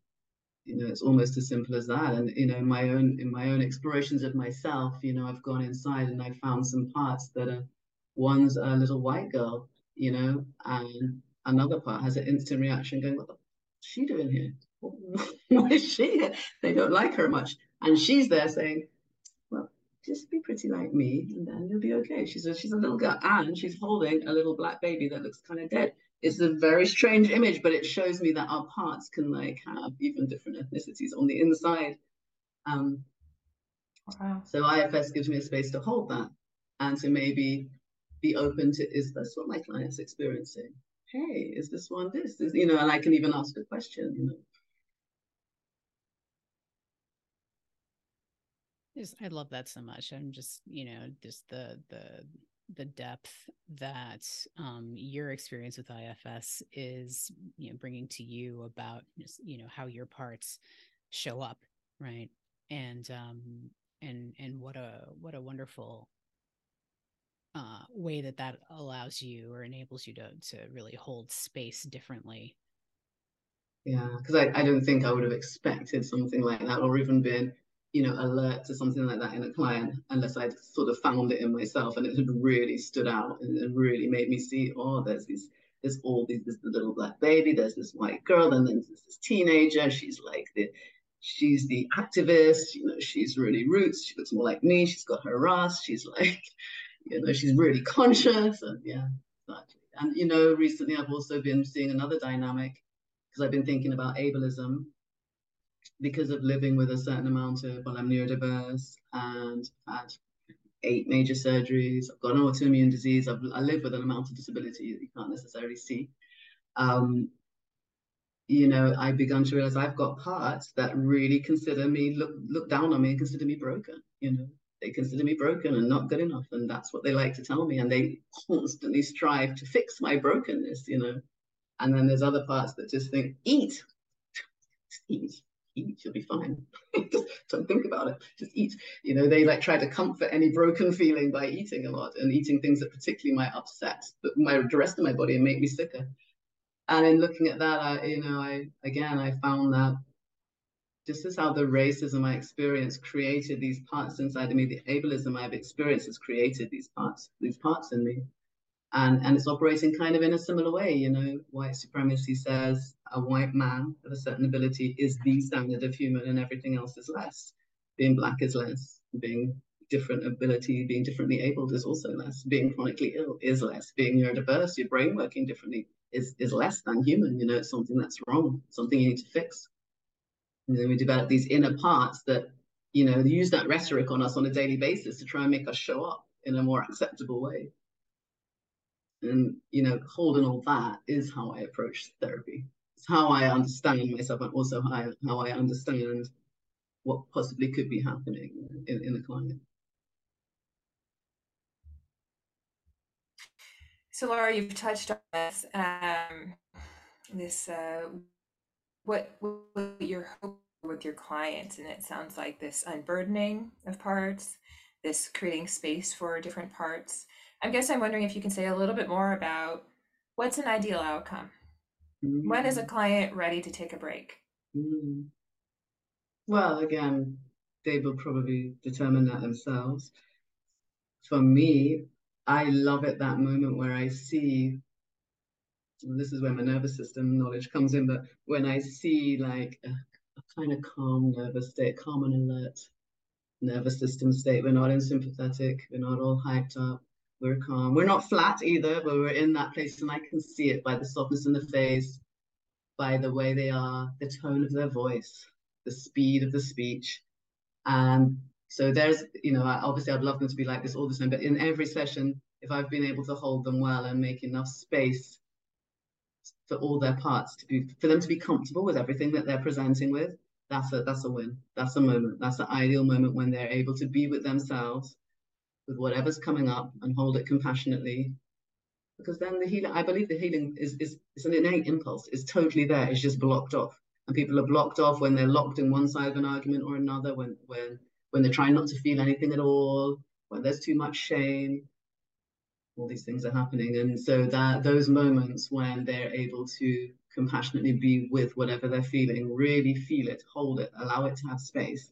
you know, it's almost as simple as that. And you know, in my own in my own explorations of myself, you know, I've gone inside and I found some parts that are one's a little white girl, you know, and another part has an instant reaction going, "What the she doing here? Why is she here? They don't like her much." And she's there saying, well, just be pretty like me and then you'll be okay. She's a, she's a little girl and she's holding a little black baby that looks kind of dead. It's a very strange image, but it shows me that our parts can like have even different ethnicities on the inside. Um, wow. So IFS gives me a space to hold that and to maybe be open to, is this what my client's experiencing? Hey, is this one this? Is, you know, and I can even ask a question, you know, Just, I love that so much. I'm just, you know, just the the the depth that um, your experience with IFS is, you know, bringing to you about, you know, how your parts show up, right? And um, and and what a what a wonderful uh, way that that allows you or enables you to to really hold space differently. Yeah, because I, I don't think I would have expected something like that or even been you know, alert to something like that in a client unless I'd sort of found it in myself and it had really stood out and, really made me see, oh, there's these, there's all these, this little black baby, there's this white girl, and then there's this teenager. She's like the, she's the activist, you know, she's really roots. She looks more like me. She's got her ras. She's like, you know, she's really conscious. And yeah. And, you know, recently I've also been seeing another dynamic because I've been thinking about ableism because of living with a certain amount of, well, I'm neurodiverse and I've had eight major surgeries. I've got an autoimmune disease. I've, i live with an amount of disability that you can't necessarily see. Um, you know, I begun to realize I've got parts that really consider me look look down on me and consider me broken. You know, they consider me broken and not good enough, and that's what they like to tell me, and they constantly strive to fix my brokenness. You know, and then there's other parts that just think eat, eat, eat, you'll be fine. don't think about it. Just eat. You know, they like try to comfort any broken feeling by eating a lot and eating things that particularly might upset my the rest of my body and make me sicker. And in looking at that, I, you know, I again I found that this is how the racism I experienced created these parts inside of me. The ableism I've experienced has created these parts, these parts in me. And, and it's operating kind of in a similar way. You know, white supremacy says a white man of a certain ability is the standard of human and everything else is less. Being black is less. Being different ability, being differently abled is also less. Being chronically ill is less. Being neurodiverse, your brain working differently is, is less than human. You know, it's something that's wrong, something you need to fix. And then we develop these inner parts that, you know, use that rhetoric on us on a daily basis to try and make us show up in a more acceptable way. And, you know, holding all that is how I approach therapy. It's how I understand myself and also how I, how I understand what possibly could be happening in, in the client. So Lara, you've touched on this, um, this uh, what, what your hope with your clients, and it sounds like this unburdening of parts, this creating space for different parts. I guess I'm wondering if you can say a little bit more about what's an ideal outcome. Mm-hmm. When is a mm. client ready to take a break? Mm-hmm. Well, again, they will probably determine that themselves. For me, I love it that moment where I see, this is where my nervous system knowledge comes in, but when I see like a, a kind of calm nervous state, calm and alert nervous system state, we're not in sympathetic, we're not all hyped up, we're calm. We're not flat either, but we're in that place and I can see it by the softness in the face, by the way they are, the tone of their voice, the speed of the speech. And so there's, you know, obviously I'd love them to be like this all the time, but in every session, if I've been able to hold them well and make enough space for all their parts to be, for them to be comfortable with everything that they're presenting with, that's a that's a win. That's a moment. That's the ideal moment when they're able to be with themselves, with whatever's coming up, and hold it compassionately. Because then the healing, I believe the healing is is it's an innate impulse. It's totally there. It's just blocked off, and people are blocked off when they're locked in one side of an argument or another. When when when they're trying not to feel anything at all, when there's too much shame, all these things are happening. And so that those moments when they're able to compassionately be with whatever they're feeling, really feel it, hold it, allow it to have space.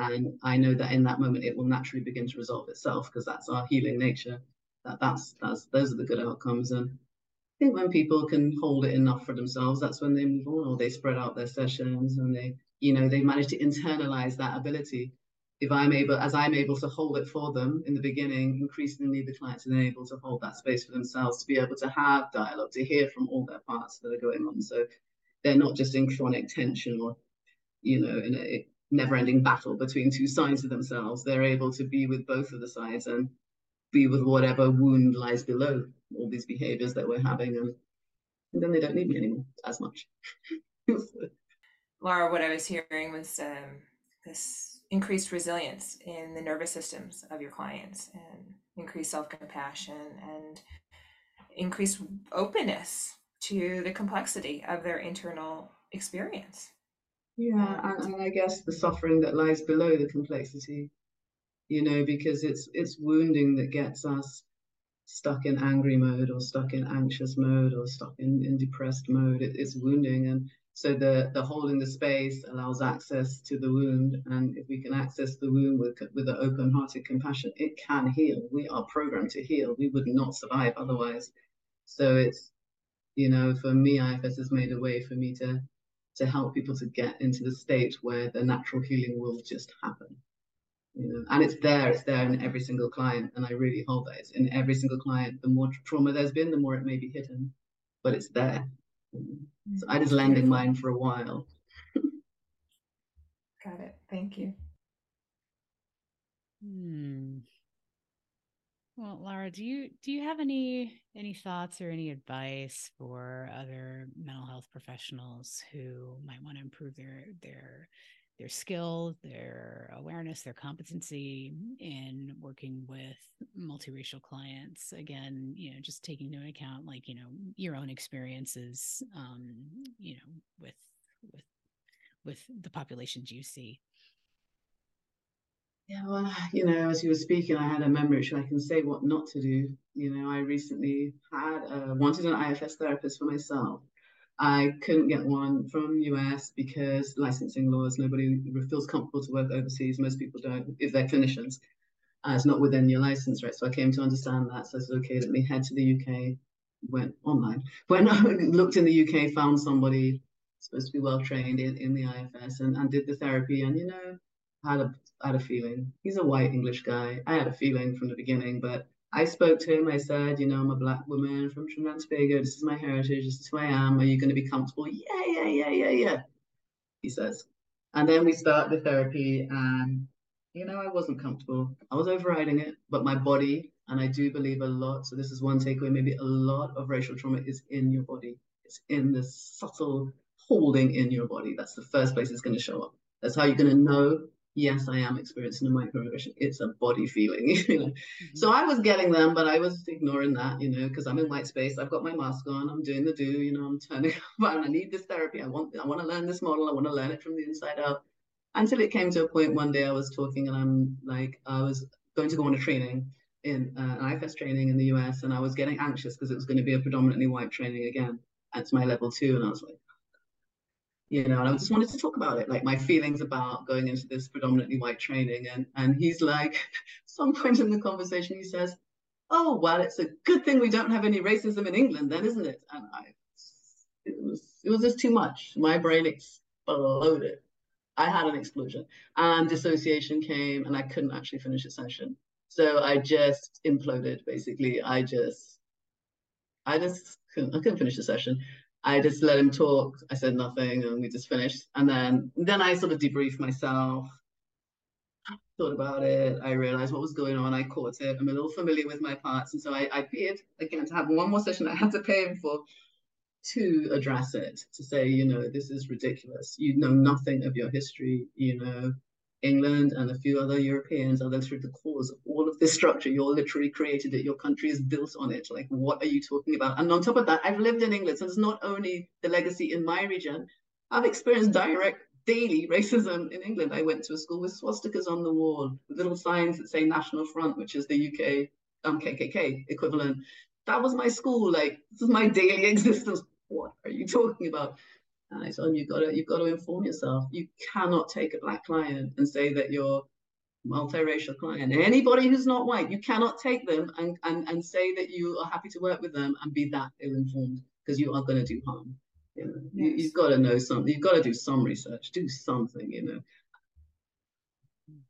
And I know that in that moment it will naturally begin to resolve itself because that's our healing nature. That that's that's those are the good outcomes. And I think when people can hold it enough for themselves, that's when they move on or they spread out their sessions and they, you know, they manage to internalize that ability if I'm able, as I'm able to hold it for them in the beginning, increasingly the clients are able to hold that space for themselves to be able to have dialogue, to hear from all their parts that are going on. So they're not just in chronic tension or, you know, in a never-ending battle between two sides of themselves. They're able to be with both of the sides and be with whatever wound lies below all these behaviors that we're having, and, and then they don't need me anymore as much. Lara, what I was hearing was um, this increased resilience in the nervous systems of your clients and increased self-compassion and increased openness to the complexity of their internal experience yeah and, and i guess the suffering that lies below the complexity you know because it's it's wounding that gets us stuck in angry mode or stuck in anxious mode or stuck in, in depressed mode it, it's wounding and so the, the hole in the space allows access to the wound. And if we can access the wound with, with an open hearted compassion, it can heal. We are programmed to heal. We would not survive otherwise. So it's, you know, for me, IFS has made a way for me to to help people to get into the state where the natural healing will just happen. You know, and it's there, it's there in every single client. And I really hold that it's in every single client. The more trauma there's been, the more it may be hidden, but it's there. So I just landing mine for a while. Got it. Thank you. Hmm. Well, Lara, do you do you have any any thoughts or any advice for other mental health professionals who might want to improve their their their skill, their awareness, their competency in working with multiracial clients? Again, you know, just taking into account like you know your own experiences, um, you know, with with with the populations you see. Yeah, well, you know, as you were speaking, I had a memory so I can say what not to do. You know, I recently had uh, wanted an IFS therapist for myself. I couldn't get one from US because licensing laws, nobody feels comfortable to work overseas. Most people don't, if they're clinicians. Uh, it's not within your license, right? So I came to understand that. So I said, okay, let me head to the UK, went online, went looked in the UK, found somebody supposed to be well trained in, in the IFS and, and did the therapy. And, you know, had a had a feeling. He's a white English guy. I had a feeling from the beginning, but I spoke to him. I said, you know, I'm a black woman from Trinidad and Tobago. This is my heritage. This is who I am. Are you going to be comfortable? Yeah, yeah, yeah, yeah, yeah. He says. And then we start the therapy, and you know, I wasn't comfortable. I was overriding it, but my body, and I do believe a lot. So this is one takeaway. Maybe a lot of racial trauma is in your body. It's in the subtle holding in your body. That's the first place it's going to show up. That's how you're going to know yes, I am experiencing a microaggression. It's a body feeling, you know. Mm-hmm. So I was getting them, but I was ignoring that, you know, because I'm in white space. I've got my mask on. I'm doing the do, you know. I'm turning but I need this therapy. I want, I want to learn this model. I want to learn it from the inside out. Until it came to a point one day I was talking and I'm like, I was going to go on a training in uh, an IFS training in the US, and I was getting anxious because it was going to be a predominantly white training again. That's my level two, and I was like, you know, and I just wanted to talk about it, like my feelings about going into this predominantly white training. And and he's like, some point in the conversation, he says, "Oh, well, it's a good thing we don't have any racism in England, then, isn't it?" And I, it was it was just too much. My brain exploded. I had an explosion, and dissociation came, and I couldn't actually finish the session. So I just imploded. Basically, I just, I just couldn't, I couldn't finish the session. I just let him talk. I said nothing, and we just finished. And then then I sort of debriefed myself, thought about it. I realized what was going on. I caught it. I'm a little familiar with my parts, and so I, I paid again to have one more session. I had to pay him for to address it, to say, you know, this is ridiculous. You know nothing of your history. You know, England and a few other Europeans are literally the cause of all of this structure. You're literally created it. Your country is built on it. Like, what are you talking about? And on top of that, I've lived in England. So it's not only the legacy in my region, I've experienced direct daily racism in England. I went to a school with swastikas on the wall, little signs that say National Front, which is the UK um, KKK equivalent. That was my school. Like, this is my daily existence. What are you talking about? And I told him, you've got to, you've got to inform yourself. You cannot take a black client and say that you're multiracial client. Anybody who's not white, you cannot take them and, and, and say that you are happy to work with them and be that ill-informed because you are going to do harm. You know, yes. you, have got to know something. You've got to do some research, do something, you know.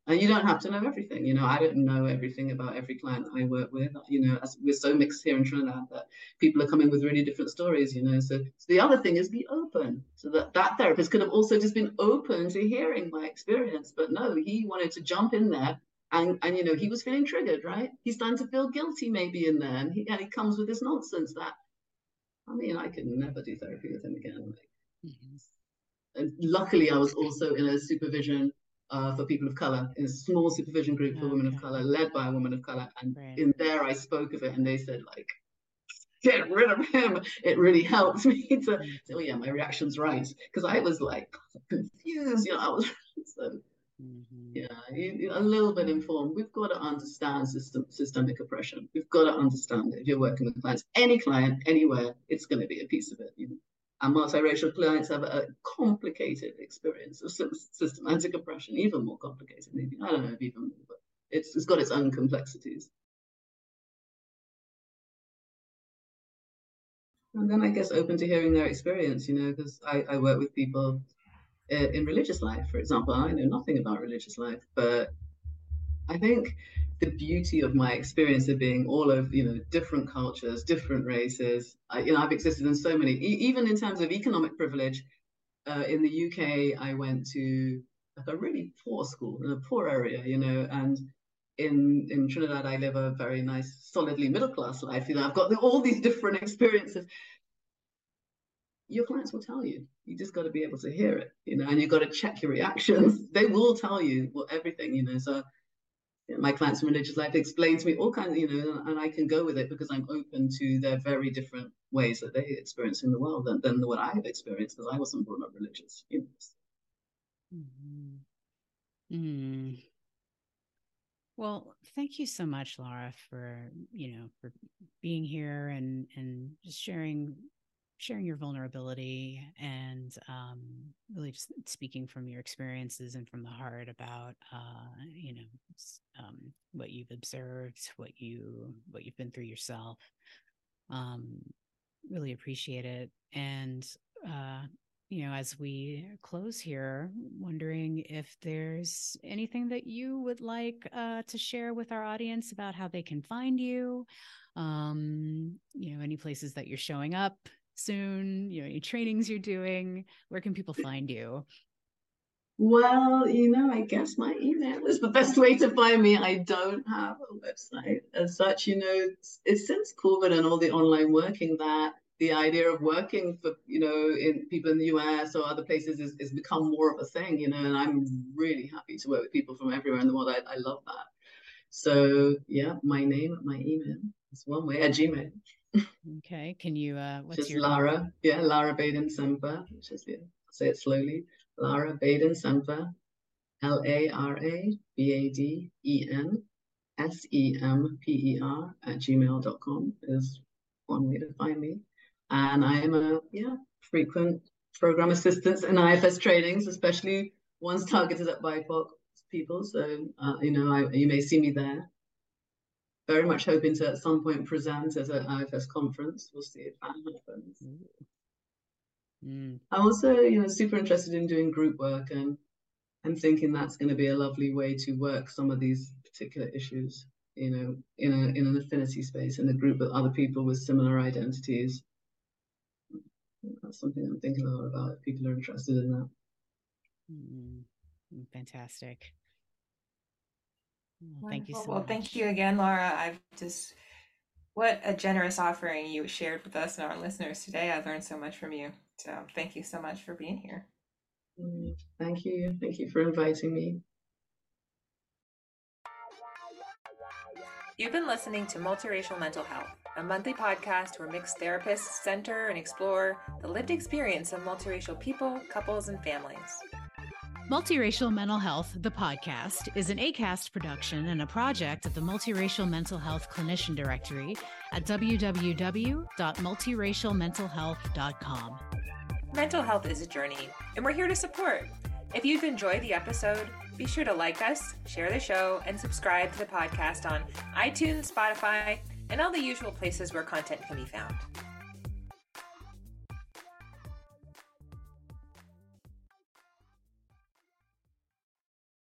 And you don't have to know everything. You know, I don't know everything about every client I work with. You know, as we're so mixed here in Trinidad that people are coming with really different stories. You know, so, so the other thing is be open. So that that therapist could have also just been open to hearing my experience, but no, he wanted to jump in there. And, and you know he was feeling triggered, right? He's starting to feel guilty maybe in there, and he and he comes with this nonsense that, I mean, I could never do therapy with him again. Like, mm-hmm. And luckily, I was also in a supervision uh, for people of color in a small supervision group for okay. women of color led by a woman of color and right. in there i spoke of it and they said like get rid of him it really helped me to say oh yeah my reaction's right because i was like confused you know i was so mm-hmm. yeah a little bit informed we've got to understand system systemic oppression we've got to understand it if you're working with clients any client anywhere it's going to be a piece of it you know? And multiracial clients have a complicated experience of systematic oppression, even more complicated, maybe. I don't know if even more, but it's, it's got its own complexities. And then I guess open to hearing their experience, you know, because I, I work with people uh, in religious life, for example. I know nothing about religious life, but I think the beauty of my experience of being all of you know different cultures, different races. I, you know, I've existed in so many, e- even in terms of economic privilege. Uh, in the UK, I went to like a really poor school in a poor area, you know, and in in Trinidad, I live a very nice, solidly middle class life. You know, I've got the, all these different experiences. Your clients will tell you. You just got to be able to hear it, you know, and you've got to check your reactions. They will tell you what everything, you know. So my clients from religious life explain to me all kinds of, you know, and I can go with it because I'm open to their very different ways that they experience in the world than, than what I have experienced because I wasn't brought up religious. You know. Mm-hmm. Mm. Well, thank you so much, Lara, for you know for being here and and just sharing sharing your vulnerability and um, really just speaking from your experiences and from the heart about uh, you know um, what you've observed, what you what you've been through yourself. Um, really appreciate it, and uh, you know, as we close here, wondering if there's anything that you would like uh, to share with our audience about how they can find you. Um, you know, any places that you're showing up, soon? You know, any trainings you're doing? Where can people find you? Well, you know, I guess my email is the best way to find me. I don't have a website as such. You know, it's, it's since COVID and all the online working that the idea of working for you know in people in the US or other places is, is become more of a thing. You know, and I'm really happy to work with people from everywhere in the world. I, I love that. So yeah, my name, my email is one way at Gmail. Okay. Can you uh what's Just your Lara. Yeah, Lara Baden which is yeah, say it slowly. Lara Baden Semper. L A R A B A D E N S E M P E R at gmail.com is one way to find me. And I am a yeah, frequent program assistance in IFS trainings, especially ones targeted at BIPOC people. So uh, you know, I, you may see me there very much hoping to at some point present at an IFS conference. We'll see if that happens. Mm. I'm also, you know, super interested in doing group work and I'm thinking that's going to be a lovely way to work some of these particular issues, you know, in a in an affinity space in a group with other people with similar identities. That's something I'm thinking a lot about if people are interested in that. Mm. Fantastic. Well, thank you so much. well, much. thank you again, Laura. I've just what a generous offering you shared with us and our listeners today. I've learned so much from you. So thank you so much for being here. Mm, thank you. Thank you for inviting me. You've been listening to Multiracial Mental Health, a monthly podcast where mixed therapists center and explore the lived experience of multiracial people, couples, and families. Multiracial Mental Health, the podcast, is an ACAST production and a project of the Multiracial Mental Health Clinician Directory at www.multiracialmentalhealth.com. Mental health is a journey, and we're here to support. If you've enjoyed the episode, be sure to like us, share the show, and subscribe to the podcast on iTunes, Spotify, and all the usual places where content can be found.